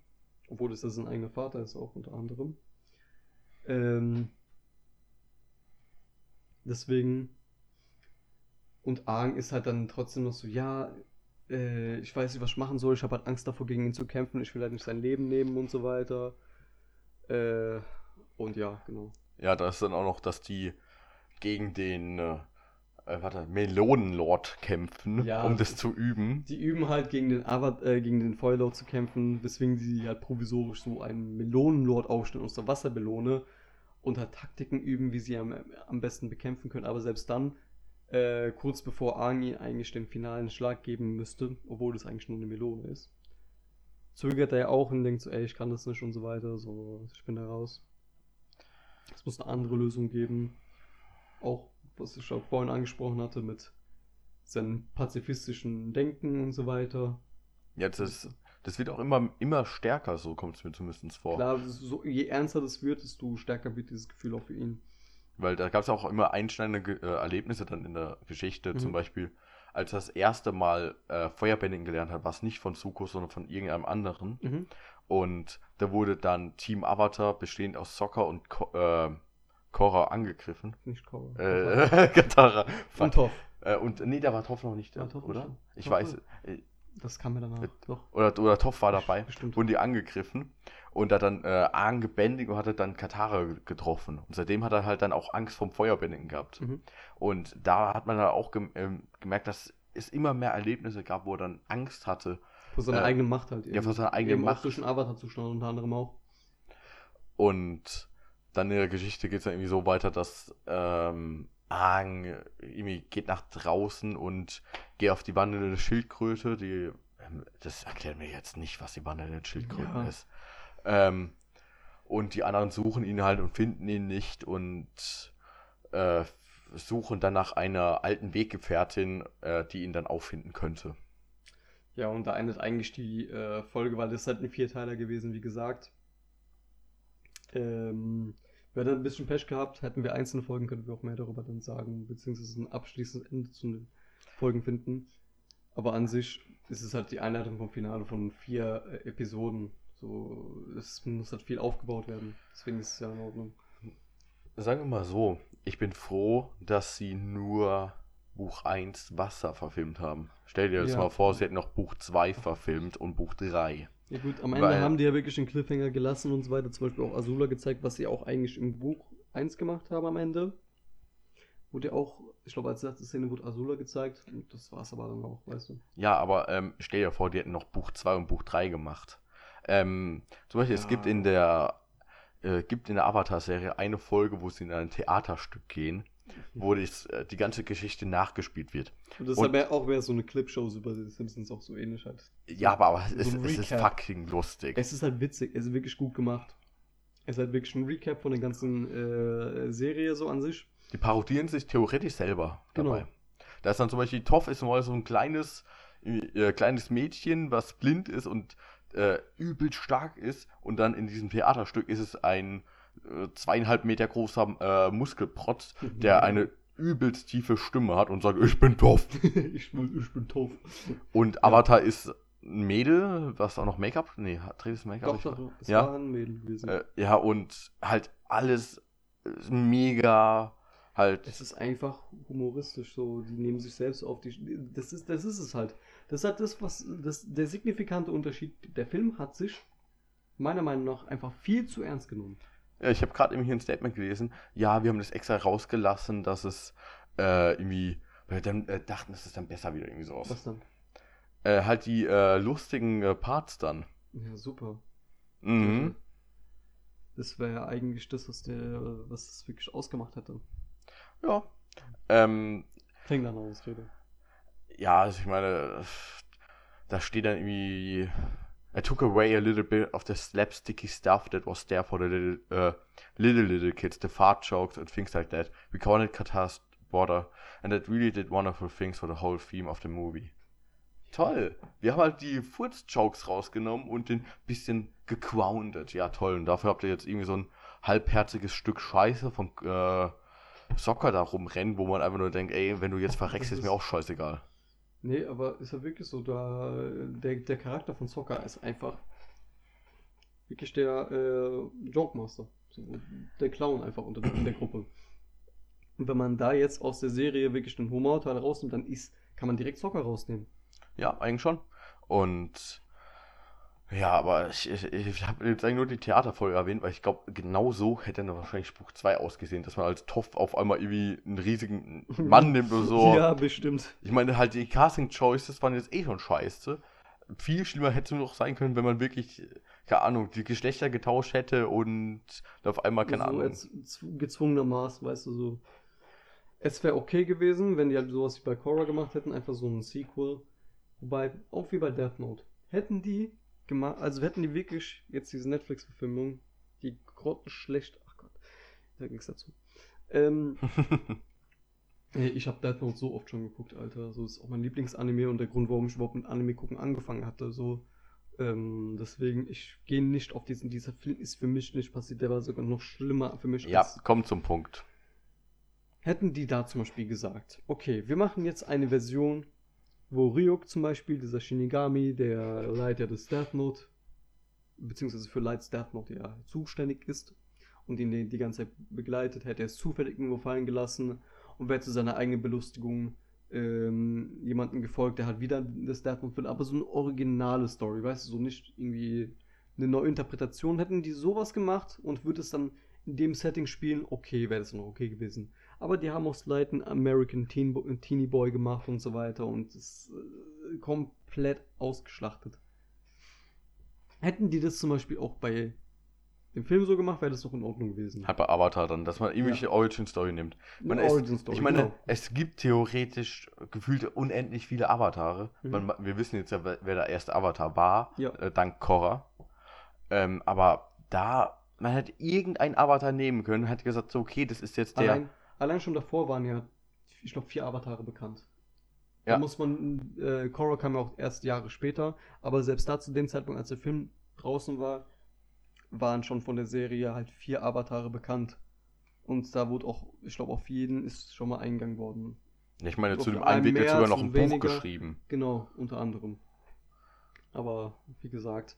Obwohl es ja sein eigener Vater ist, auch unter anderem. Ähm, deswegen. Und Aang ist halt dann trotzdem noch so, ja, äh, ich weiß nicht, was ich machen soll, ich habe halt Angst davor, gegen ihn zu kämpfen, ich will halt nicht sein Leben nehmen und so weiter. Äh, und ja, genau. Ja, da ist dann auch noch, dass die gegen den äh, äh, warte, Melonenlord kämpfen, Ja. um das zu üben. Die üben halt gegen den, Avat äh, gegen den Feuerlord zu kämpfen, weswegen sie halt provisorisch so einen Melonenlord aufstellen aus der Wassermelone und halt Taktiken üben, wie sie am, am besten bekämpfen können. Aber selbst dann, äh, kurz bevor Angi eigentlich den finalen Schlag geben müsste, obwohl das eigentlich nur eine Melone ist, zögert er ja auch und denkt so, ey, ich kann das nicht und so weiter, so, ich bin da raus. Es muss eine andere Lösung geben. Auch, was ich auch vorhin angesprochen hatte, mit seinem pazifistischen Denken und so weiter. Ja, das, ist, das wird auch immer, immer stärker, so kommt es mir zumindest vor. Klar, so, je ernster das wird, desto stärker wird dieses Gefühl auch für ihn. Weil da gab es auch immer einschneidende äh, Erlebnisse dann in der Geschichte. Mhm. Zum Beispiel, als er das erste Mal äh, Feuerbändigen gelernt hat, war es nicht von Suko, sondern von irgendeinem anderen. Mhm. Und da wurde dann Team Avatar, bestehend aus Soccer und Ko äh, Korra, angegriffen. Nicht Korra. Äh, Katara. <laughs> Und Toff. Äh, und nee, da war Toff noch nicht da, Toph oder? nicht? Ich Toph weiß. war- äh, Das kam mir danach. Doch. Oder, oder Toff war dabei. Bestimmt. Wurden die angegriffen und hat dann äh, Aang gebändigt und hatte dann Katara ge- getroffen. Und seitdem hat er halt dann auch Angst vom Feuerbändigen gehabt. Mhm. Und da hat man dann auch gem ähm, gemerkt, dass es immer mehr Erlebnisse gab, wo er dann Angst hatte. Vor seiner Äh, eigenen Macht halt. ja, vor seiner eigenen Eben Macht. Auch den Avatar-Zustand unter anderem auch. Und dann in der Geschichte geht es dann irgendwie so weiter, dass ähm, Aang irgendwie geht nach draußen und geht auf die wandelnde Schildkröte. Die, ähm, das erklärt mir jetzt nicht, was die wandelnde Schildkröte Ja. ist. Ähm, und die anderen suchen ihn halt und finden ihn nicht und äh, suchen dann nach einer alten Weggefährtin, äh, die ihn dann auffinden könnte. Ja, und da endet eigentlich die äh, Folge, weil das ist halt ein Vierteiler gewesen, wie gesagt. Ähm, wir hätten ein bisschen Pech gehabt, hätten wir einzelne Folgen, könnten wir auch mehr darüber dann sagen, beziehungsweise ein abschließendes Ende zu den Folgen finden. Aber an sich ist es halt die Einleitung vom Finale von vier äh, Episoden. So, es muss halt viel aufgebaut werden. Deswegen ist es ja in Ordnung. Sagen wir mal so, ich bin froh, dass sie nur Buch 1 Wasser verfilmt haben. Stell dir das Ja. mal vor, sie hätten noch Buch 2 verfilmt und Buch 3. Ja gut, am Ende Weil- haben die ja wirklich den Cliffhanger gelassen und so weiter. Zum Beispiel auch Azula gezeigt, was sie auch eigentlich im Buch 1 gemacht haben am Ende. Wurde ja auch, ich glaube, als letzte Szene wurde Azula gezeigt. Und das war es aber dann auch, weißt du. Ja, aber ähm, stell dir vor, die hätten noch Buch 2 und Buch 3 gemacht. Ähm, zum Beispiel, es Ja. gibt in der äh, gibt in der Avatar-Serie eine Folge, wo sie in ein Theaterstück gehen, wo das, äh, die ganze Geschichte nachgespielt wird. Und das ist aber auch wieder so eine Clipshow über die Simpsons auch so ähnlich halt. Ja, aber, aber es, So es ist fucking lustig. Es ist halt witzig, es ist wirklich gut gemacht. Es ist halt wirklich ein Recap von der ganzen äh, Serie so an sich. Die parodieren sich theoretisch selber Genau. dabei. Da ist dann zum Beispiel, Toff ist mal so ein kleines, äh, kleines Mädchen, was blind ist und äh, übel stark ist. Und dann in diesem Theaterstück ist es ein äh, zweieinhalb Meter großer äh, Muskelprotz, der eine übelst tiefe Stimme hat und sagt, ich bin Toff. <laughs> ich, bin, ich bin doof. Und Avatar ist ein Mädel, was auch noch Make-up, nee, hat trägt das Make-up? Doch, doch. Es Ja. war ein Mädel gewesen. Äh, ja, und halt alles äh, mega halt. Es ist einfach humoristisch so. Die nehmen sich selbst auf die. Das ist, das ist es halt. Das ist halt das, was. Das, der signifikante Unterschied. Der Film hat sich meiner Meinung nach einfach viel zu ernst genommen. Ja, ich habe gerade eben hier ein Statement gelesen. Ja, wir haben das extra rausgelassen, dass es äh, irgendwie. Weil wir dann äh, dachten, es ist dann besser wieder irgendwie so aus. Was dann? Äh, halt die äh, lustigen äh, Parts dann. Ja, super. Mhm. Das wäre ja eigentlich das, was der, was das wirklich ausgemacht hätte. Ja. Ähm, Fängt an Ausrede. Ja, also ich meine, da steht dann irgendwie. I took away a little bit of the slapsticky stuff that was there for the little, uh, little, little kids, the fart jokes and things like that. We call it Katast Border, and that really did wonderful things for the whole theme of the movie. Toll. Wir haben halt die Furz-Jokes rausgenommen und den bisschen gequoundet. Ja, toll. Und dafür habt ihr jetzt irgendwie so ein halbherziges Stück Scheiße vom äh, Soccer da rumrennen, wo man einfach nur denkt, ey, wenn du jetzt verreckst, ist mir auch scheißegal. Nee, aber ist ja wirklich so, da der, der Charakter von Soccer ist einfach wirklich der äh, Joke Master. Der Clown einfach unter der, in der Gruppe. Und wenn man da jetzt aus der Serie wirklich den Humorteil rausnimmt, dann ist, kann man direkt Soccer rausnehmen. Ja, eigentlich schon. Und ja, aber ich, ich, ich habe jetzt eigentlich nur die Theaterfolge erwähnt, weil ich glaube, genau so hätte dann wahrscheinlich Spruch 2 ausgesehen, dass man als Toff auf einmal irgendwie einen riesigen <laughs> Mann nimmt oder so. Ja, bestimmt. Ich meine, halt die Casting Choices waren jetzt eh schon scheiße. Viel schlimmer hätte es nur noch sein können, wenn man wirklich, keine Ahnung, die Geschlechter getauscht hätte und auf einmal, keine so Ahnung. als gezwungenermaßen, weißt du, so. Es wäre okay gewesen, wenn die halt sowas wie bei Korra gemacht hätten, einfach so ein Sequel. Wobei, auch wie bei Death Note. Hätten die gemacht, also hätten die wirklich jetzt diese Netflix-Verfilmung, die grottenschlecht, ach Gott, ich sag nichts dazu. Ähm, <laughs> ich habe Death Note so oft schon geguckt, Alter. So ist auch mein Lieblingsanime und der Grund, warum ich überhaupt mit Anime gucken angefangen hatte. So, ähm, deswegen, ich gehe nicht auf diesen, dieser Film ist für mich nicht passiert, der war sogar noch schlimmer für mich ja, als komm zum Punkt. Hätten die da zum Beispiel gesagt, okay, wir machen jetzt eine Version, wo Ryuk zum Beispiel, dieser Shinigami, der Leiter des Death Note, beziehungsweise für Lights Death Note ja zuständig ist und ihn die, ganze Zeit begleitet, hätte er es zufällig irgendwo fallen gelassen und wäre zu seiner eigenen Belustigung ähm, jemanden gefolgt, der halt wieder das Death Note will, aber so eine originale Story, weißt du, so nicht irgendwie eine neue Interpretation. Hätten die sowas gemacht und würde es dann in dem Setting spielen, okay, wäre das noch okay gewesen. Aber die haben aus Light einen American Teen Teenie Boy gemacht und so weiter und es äh, komplett ausgeschlachtet. Hätten die das zum Beispiel auch bei dem Film so gemacht, wäre das doch in Ordnung gewesen. Halt bei Avatar dann, dass man irgendwie Ja. Origin-Story nimmt. Man, es, Origin-Story, ich meine, genau. es gibt theoretisch gefühlt unendlich viele Avatare. Mhm. Man, wir wissen jetzt ja, wer wer der erste Avatar war, Ja. äh, dank Korra. Ähm, aber da, man hätte irgendeinen Avatar nehmen können, hätte gesagt, so, okay, das ist jetzt der. Allein, allein schon davor waren ja, ich glaube, vier Avatare bekannt. Ja. Da muss man, äh, Korra kam ja auch erst Jahre später, aber selbst da zu dem Zeitpunkt, als der Film draußen war, waren schon von der Serie halt vier Avatare bekannt. Und da wurde auch, ich glaube, auf jeden ist schon mal eingegangen worden. ich meine, zu dem einen einen wird sogar noch ein Buch weniger. geschrieben. Genau, unter anderem. Aber wie gesagt,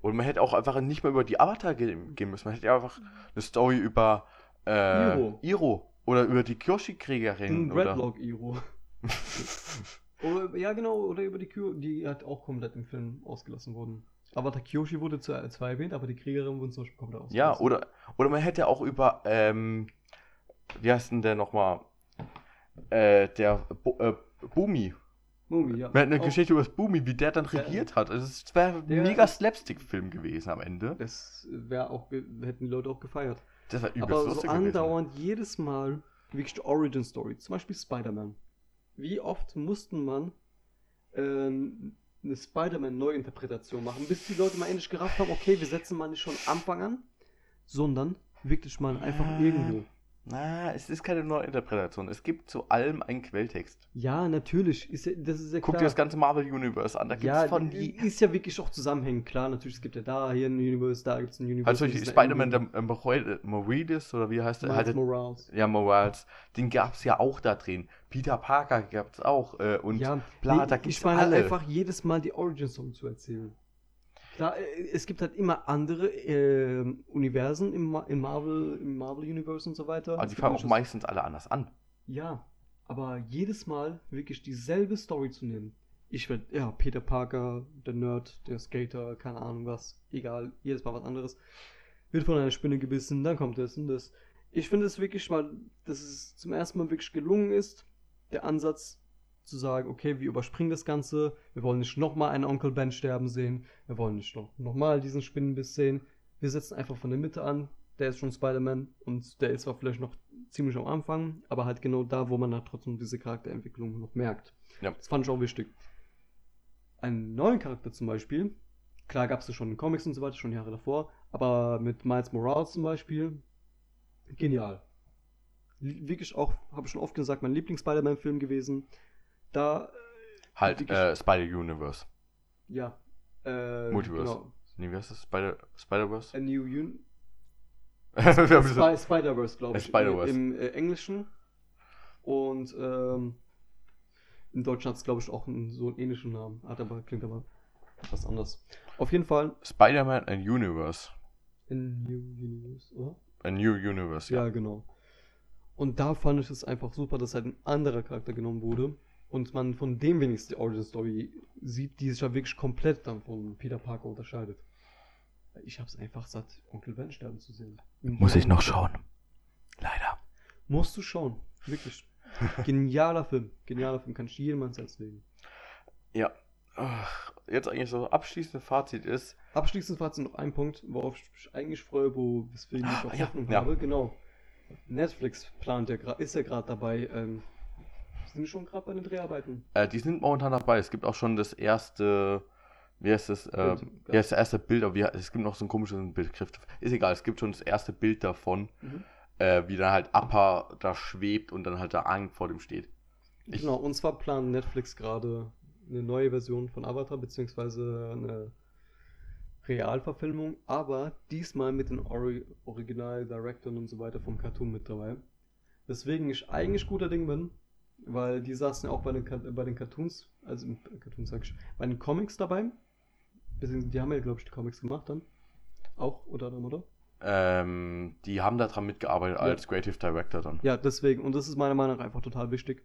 Und man hätte auch einfach nicht mehr über die Avatar ge gehen müssen. Man hätte ja einfach eine Story über äh, Iro. Iro. Oder über die Kyoshi-Kriegerin. den oder- Redlock Iro. <laughs> oder, ja, genau, oder über die Kyo, die hat auch komplett im Film ausgelassen worden. Aber Kyoshi wurde zwar zwar erwähnt, aber die Kriegerin wurde zum Beispiel komplett ausgelassen. Ja, oder, oder man hätte auch über, ähm, wie heißt denn der nochmal? Äh, der Bo äh, Bumi. Movie, ja. Man hätte eine Auch- Geschichte über das Bumi, wie der dann Ja. regiert hat. Also es wäre ein Der- mega Slapstick-Film gewesen am Ende. Das wäre auch, hätten die Leute auch gefeiert. Das wäre übelst Aber so gewesen. andauernd jedes Mal wirklich die Origin Story. Zum Beispiel Spider-Man. Wie oft mussten man ähm, eine Spider-Man-Neuinterpretation machen, bis die Leute mal endlich gerafft haben, okay, wir setzen mal nicht schon Anfang an, sondern wirklich mal einfach Ah. irgendwo. Na, es ist keine neue Interpretation. Es gibt zu allem einen Quelltext. Ja, natürlich. Ist ja, das ist ja Guck klar. dir das ganze Marvel Universe an. Da gibt es ja, von die, ist ja wirklich auch zusammenhängend. Klar, natürlich, es gibt ja da hier ein Universe, da gibt es ein Universe. Also Spider-Man, eine der äh, Morel- Morales, oder wie heißt der? Miles Halt, Morales. ja, Morales. Den gab es ja auch da drin. Peter Parker gab es auch. Äh, und ja, bla, nee, da gibt's ich meine alle. einfach jedes Mal die Origin Story zu erzählen. Klar, äh, es gibt halt immer andere ähm, Universen im, Ma im Marvel, im Marvel Universe und so weiter. Aber Es die fangen auch meistens alle anders an. Ja, aber jedes Mal wirklich dieselbe Story zu nehmen. Ich werde, ja, Peter Parker, der Nerd, der Skater, keine Ahnung was, egal, jedes Mal was anderes. Wird von einer Spinne gebissen, dann kommt das und das. Ich finde es wirklich mal, dass es zum ersten Mal wirklich gelungen ist, der Ansatz zu sagen, okay, wir überspringen das Ganze, wir wollen nicht nochmal einen Onkel Ben sterben sehen, wir wollen nicht noch, nochmal diesen Spinnenbiss sehen. Wir setzen einfach von der Mitte an, der ist schon Spider-Man und der ist zwar vielleicht noch ziemlich am Anfang, aber halt genau da, wo man halt trotzdem diese Charakterentwicklung noch merkt. Ja. Das fand ich auch wichtig. Einen neuen Charakter zum Beispiel, klar gab es das schon in Comics und so weiter, schon Jahre davor, aber mit Miles Morales zum Beispiel, genial. Wirklich auch, habe ich schon oft gesagt, mein Lieblings-Spider-Man-Film gewesen. Da, Halt, Wirklich- äh, Spider-Universe. ja. Äh, Multiverse. Genau. Nee, wie heißt das? Spider- Spider-Verse? A New Un <laughs> so- Spider-Verse, glaube Äh, ich. Spider-Verse. Im äh, Englischen. Und ähm, im Deutschen hat es, glaube ich, auch einen, so einen ähnlichen Namen. Hat aber, klingt aber etwas anders. Auf jeden Fall Spider-Man and Universe. in New Universe, oder? A New Universe, Ja, ja. genau. Und da fand ich es einfach super, dass halt ein anderer Charakter genommen wurde und man von dem wenigstens die Origin Story sieht, die sich ja wirklich komplett dann von Peter Parker unterscheidet. Ich hab's einfach satt, Onkel Ben sterben zu sehen. Muss ich noch schauen. Leider. Musst du schauen. Wirklich. <laughs> Genialer Film. Genialer Film. Kann ich jedem ans Herz legen. Ja. Ach, Jetzt eigentlich so abschließende Fazit ist, Abschließend Fazit noch ein Punkt, worauf ich mich eigentlich freue, wo weswegen ich auch Ja, Hoffnung ja. habe. Genau. Netflix plant ja ist ja gerade dabei, ähm, sind schon gerade bei den Dreharbeiten. äh, die sind momentan dabei. Es gibt auch schon das erste, wie heißt das? Äh, Bild. ja, das erste Bild, aber wie, es gibt noch so ein komisches Begriff. Ist egal, es gibt schon das erste Bild davon, Mhm. äh, wie dann halt Appa da schwebt und dann halt der Aang vor dem steht. Ich- Genau, und zwar plant Netflix gerade eine neue Version von Avatar, beziehungsweise eine Realverfilmung, aber diesmal mit den Ori Original-Directoren und so weiter vom Cartoon mit dabei. Weswegen ich eigentlich guter Ding bin, weil die saßen ja auch bei den, bei den Cartoons, also Cartoons sag ich, bei den Comics dabei. Die haben ja, glaube ich, die Comics gemacht dann. Auch, oder dann, oder? Ähm, die haben daran mitgearbeitet Ja. als Creative Director dann. Ja, deswegen, und das ist meiner Meinung nach einfach total wichtig,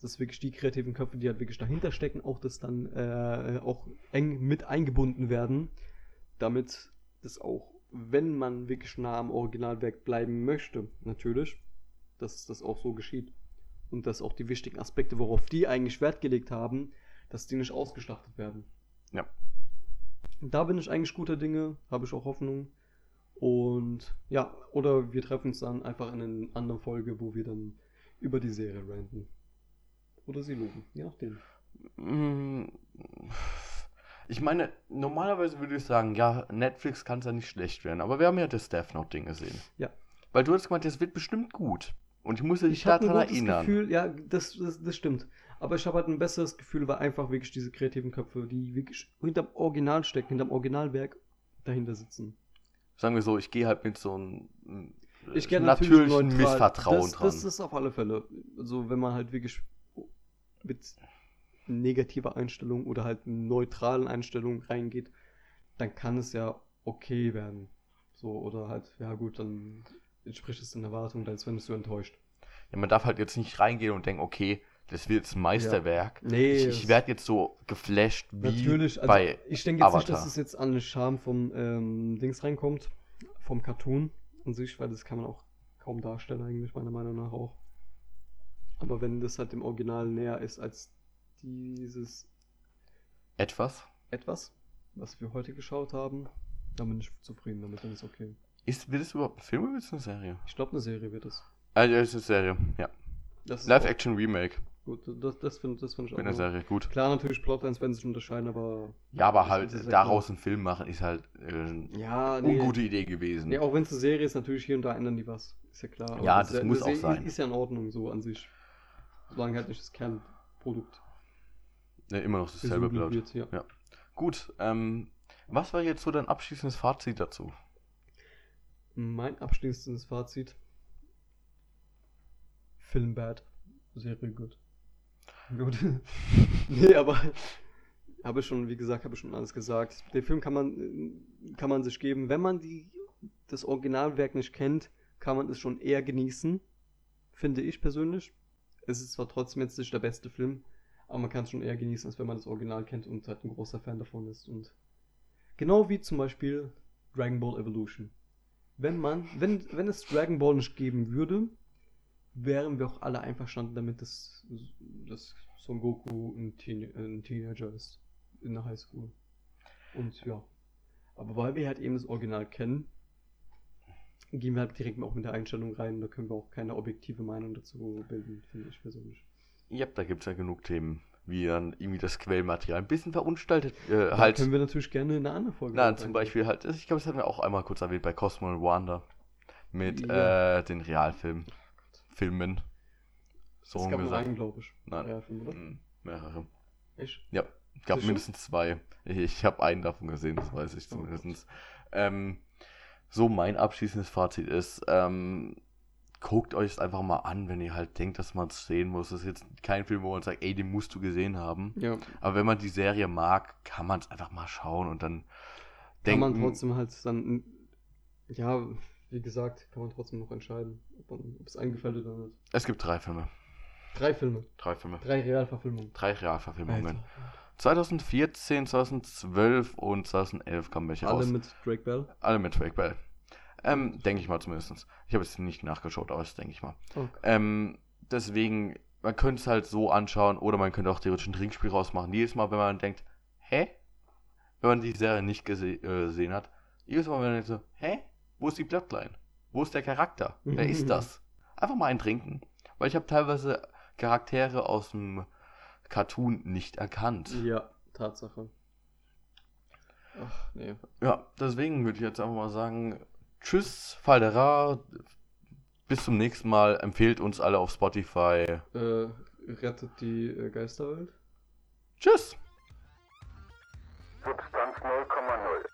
dass wirklich die kreativen Köpfe, die halt wirklich dahinter stecken, auch das dann äh, auch eng mit eingebunden werden, damit das auch, wenn man wirklich nah am Originalwerk bleiben möchte, natürlich, dass das auch so geschieht. Und dass auch die wichtigen Aspekte, worauf die eigentlich Wert gelegt haben, dass die nicht ausgeschlachtet werden. Ja. Da bin ich eigentlich guter Dinge, habe ich auch Hoffnung. Und ja, oder wir treffen uns dann einfach in einer anderen Folge, wo wir dann über die Serie ranten. Oder sie loben, je nachdem. Mm, Ich meine, normalerweise würde ich sagen, ja, Netflix kann es ja nicht schlecht werden, aber wir haben ja das Death Note-Ding gesehen. Ja. Weil du hast gemeint, das wird bestimmt gut. Und ich musste dich daran erinnern. Gefühl, ja, das, das, das stimmt. Aber ich habe halt ein besseres Gefühl, weil einfach wirklich diese kreativen Köpfe, die wirklich hinterm Original stecken, hinterm Originalwerk dahinter sitzen. Sagen wir so, ich gehe halt mit so einem äh, Ich kenne natürlichen natürlich neutral. Missvertrauen das, dran. Das ist auf alle Fälle. Also wenn man halt wirklich mit negativer Einstellung oder halt neutralen Einstellungen reingeht, dann kann es ja okay werden. So, oder halt, ja gut, dann entspricht es den Erwartungen, als wenn es so enttäuscht. ja, man darf halt jetzt nicht reingehen und denken, okay, das wird jetzt ein Meisterwerk. Nee, ich ich werde jetzt so geflasht wie Natürlich, also bei ich denke jetzt nicht, Avatar. dass es jetzt an den Charme vom ähm, Dings reinkommt, vom Cartoon an sich, weil das kann man auch kaum darstellen eigentlich, meiner Meinung nach auch. Aber wenn das halt dem Original näher ist als dieses etwas. etwas, was wir heute geschaut haben, dann bin ich zufrieden damit, dann ist okay. Ist, wird es überhaupt ein Film oder wird es eine Serie? Ich glaube, eine Serie wird es. Ah, ja, es ist eine Serie, ja. Das Live-Action-Remake Gut, das, das finde das find ich auch. einer noch- Serie, gut. Klar, natürlich, Plotlines werden sich unterscheiden, aber. Ja, aber Das halt ja daraus einen Film machen, ist halt äh, eine Ja, nee. ungute Idee gewesen. Nee, auch wenn es eine Serie ist, natürlich hier und da ändern die was. Ist ja klar. Ja, Aber das muss auch ist, sein. Ist ja in Ordnung so an sich. Solange halt nicht das Kernprodukt Ne, immer noch dasselbe bleibt. wird. Ja. Ja. Gut, ähm, was war jetzt so dein abschließendes Fazit dazu? Mein abschließendes Fazit: Film bad, Serie gut. Gut. <laughs> nee, aber habe ich schon, wie gesagt, habe ich schon alles gesagt. Den Film kann man, kann man sich geben. Wenn man die, das Originalwerk nicht kennt, kann man es schon eher genießen. Finde ich persönlich. Es ist zwar trotzdem jetzt nicht der beste Film, aber man kann es schon eher genießen, als wenn man das Original kennt und halt ein großer Fan davon ist. Und genau wie zum Beispiel Dragon Ball Evolution. Wenn man, wenn, wenn es Dragon Ball nicht geben würde, wären wir auch alle einverstanden damit, dass, dass Son Goku ein, Teen ein Teenager ist in der Highschool. Und ja. Aber weil wir halt eben das Original kennen, gehen wir halt direkt auch mit der Einstellung rein. Da können wir auch keine objektive Meinung dazu bilden, finde ich persönlich. Ja, da gibt es ja genug Themen, wie dann irgendwie das Quellmaterial ein bisschen verunstaltet. Äh, Da halt, können wir natürlich gerne in einer anderen Folge. drauf zum. Beispiel halt, ich glaube, das hatten wir auch einmal kurz erwähnt bei Cosmo und Wanda. Mit Ja. äh, den Realfilmen. Filmen. So es gab nur einen, glaube ich. Nein. Ja, Film, oder? Mm, Mehrere. Echt? Ja, gab Sicher? mindestens zwei. Ich, ich habe einen davon gesehen, das weiß ich Oh zumindest. ähm, so, mein abschließendes Fazit ist, ähm, guckt euch es einfach mal an, wenn ihr halt denkt, dass man es sehen muss. Das ist jetzt kein Film, wo man sagt, ey, den musst du gesehen haben. Ja. Aber wenn man die Serie mag, kann man es einfach mal schauen und dann Kann denken. man trotzdem halt dann, ja, wie gesagt, kann man trotzdem noch entscheiden, ob, es eingefällt oder nicht. Es gibt drei Filme. Drei Filme, Drei Filme. drei Realverfilmungen. Drei Realverfilmungen. Alter. 2014, 2012 und 2011 kamen welche Alle raus. mit Drake Bell. Alle mit Drake Bell. Ähm, denke ich mal zumindest. Ich habe jetzt nicht nachgeschaut, aber das denke ich mal. Okay. Ähm, deswegen, man könnte es halt so anschauen oder man könnte auch theoretisch ein Trinkspiel rausmachen. Jedes Mal, wenn man denkt, hä? Wenn man die Serie nicht gese äh, gesehen hat, jedes Mal, wenn man denkt so, hä? Wo ist die Bloodline? Wo ist der Charakter? Wer ist <laughs> das? Einfach mal ein Trinken. Weil ich habe teilweise Charaktere aus dem Cartoon nicht erkannt. Ja, Tatsache. Ach, nee. Ja, deswegen würde ich jetzt einfach mal sagen, tschüss, Faldera, bis zum nächsten Mal, empfehlt uns alle auf Spotify. Äh, rettet die äh, Geisterwelt. Tschüss! Substanz 0,0.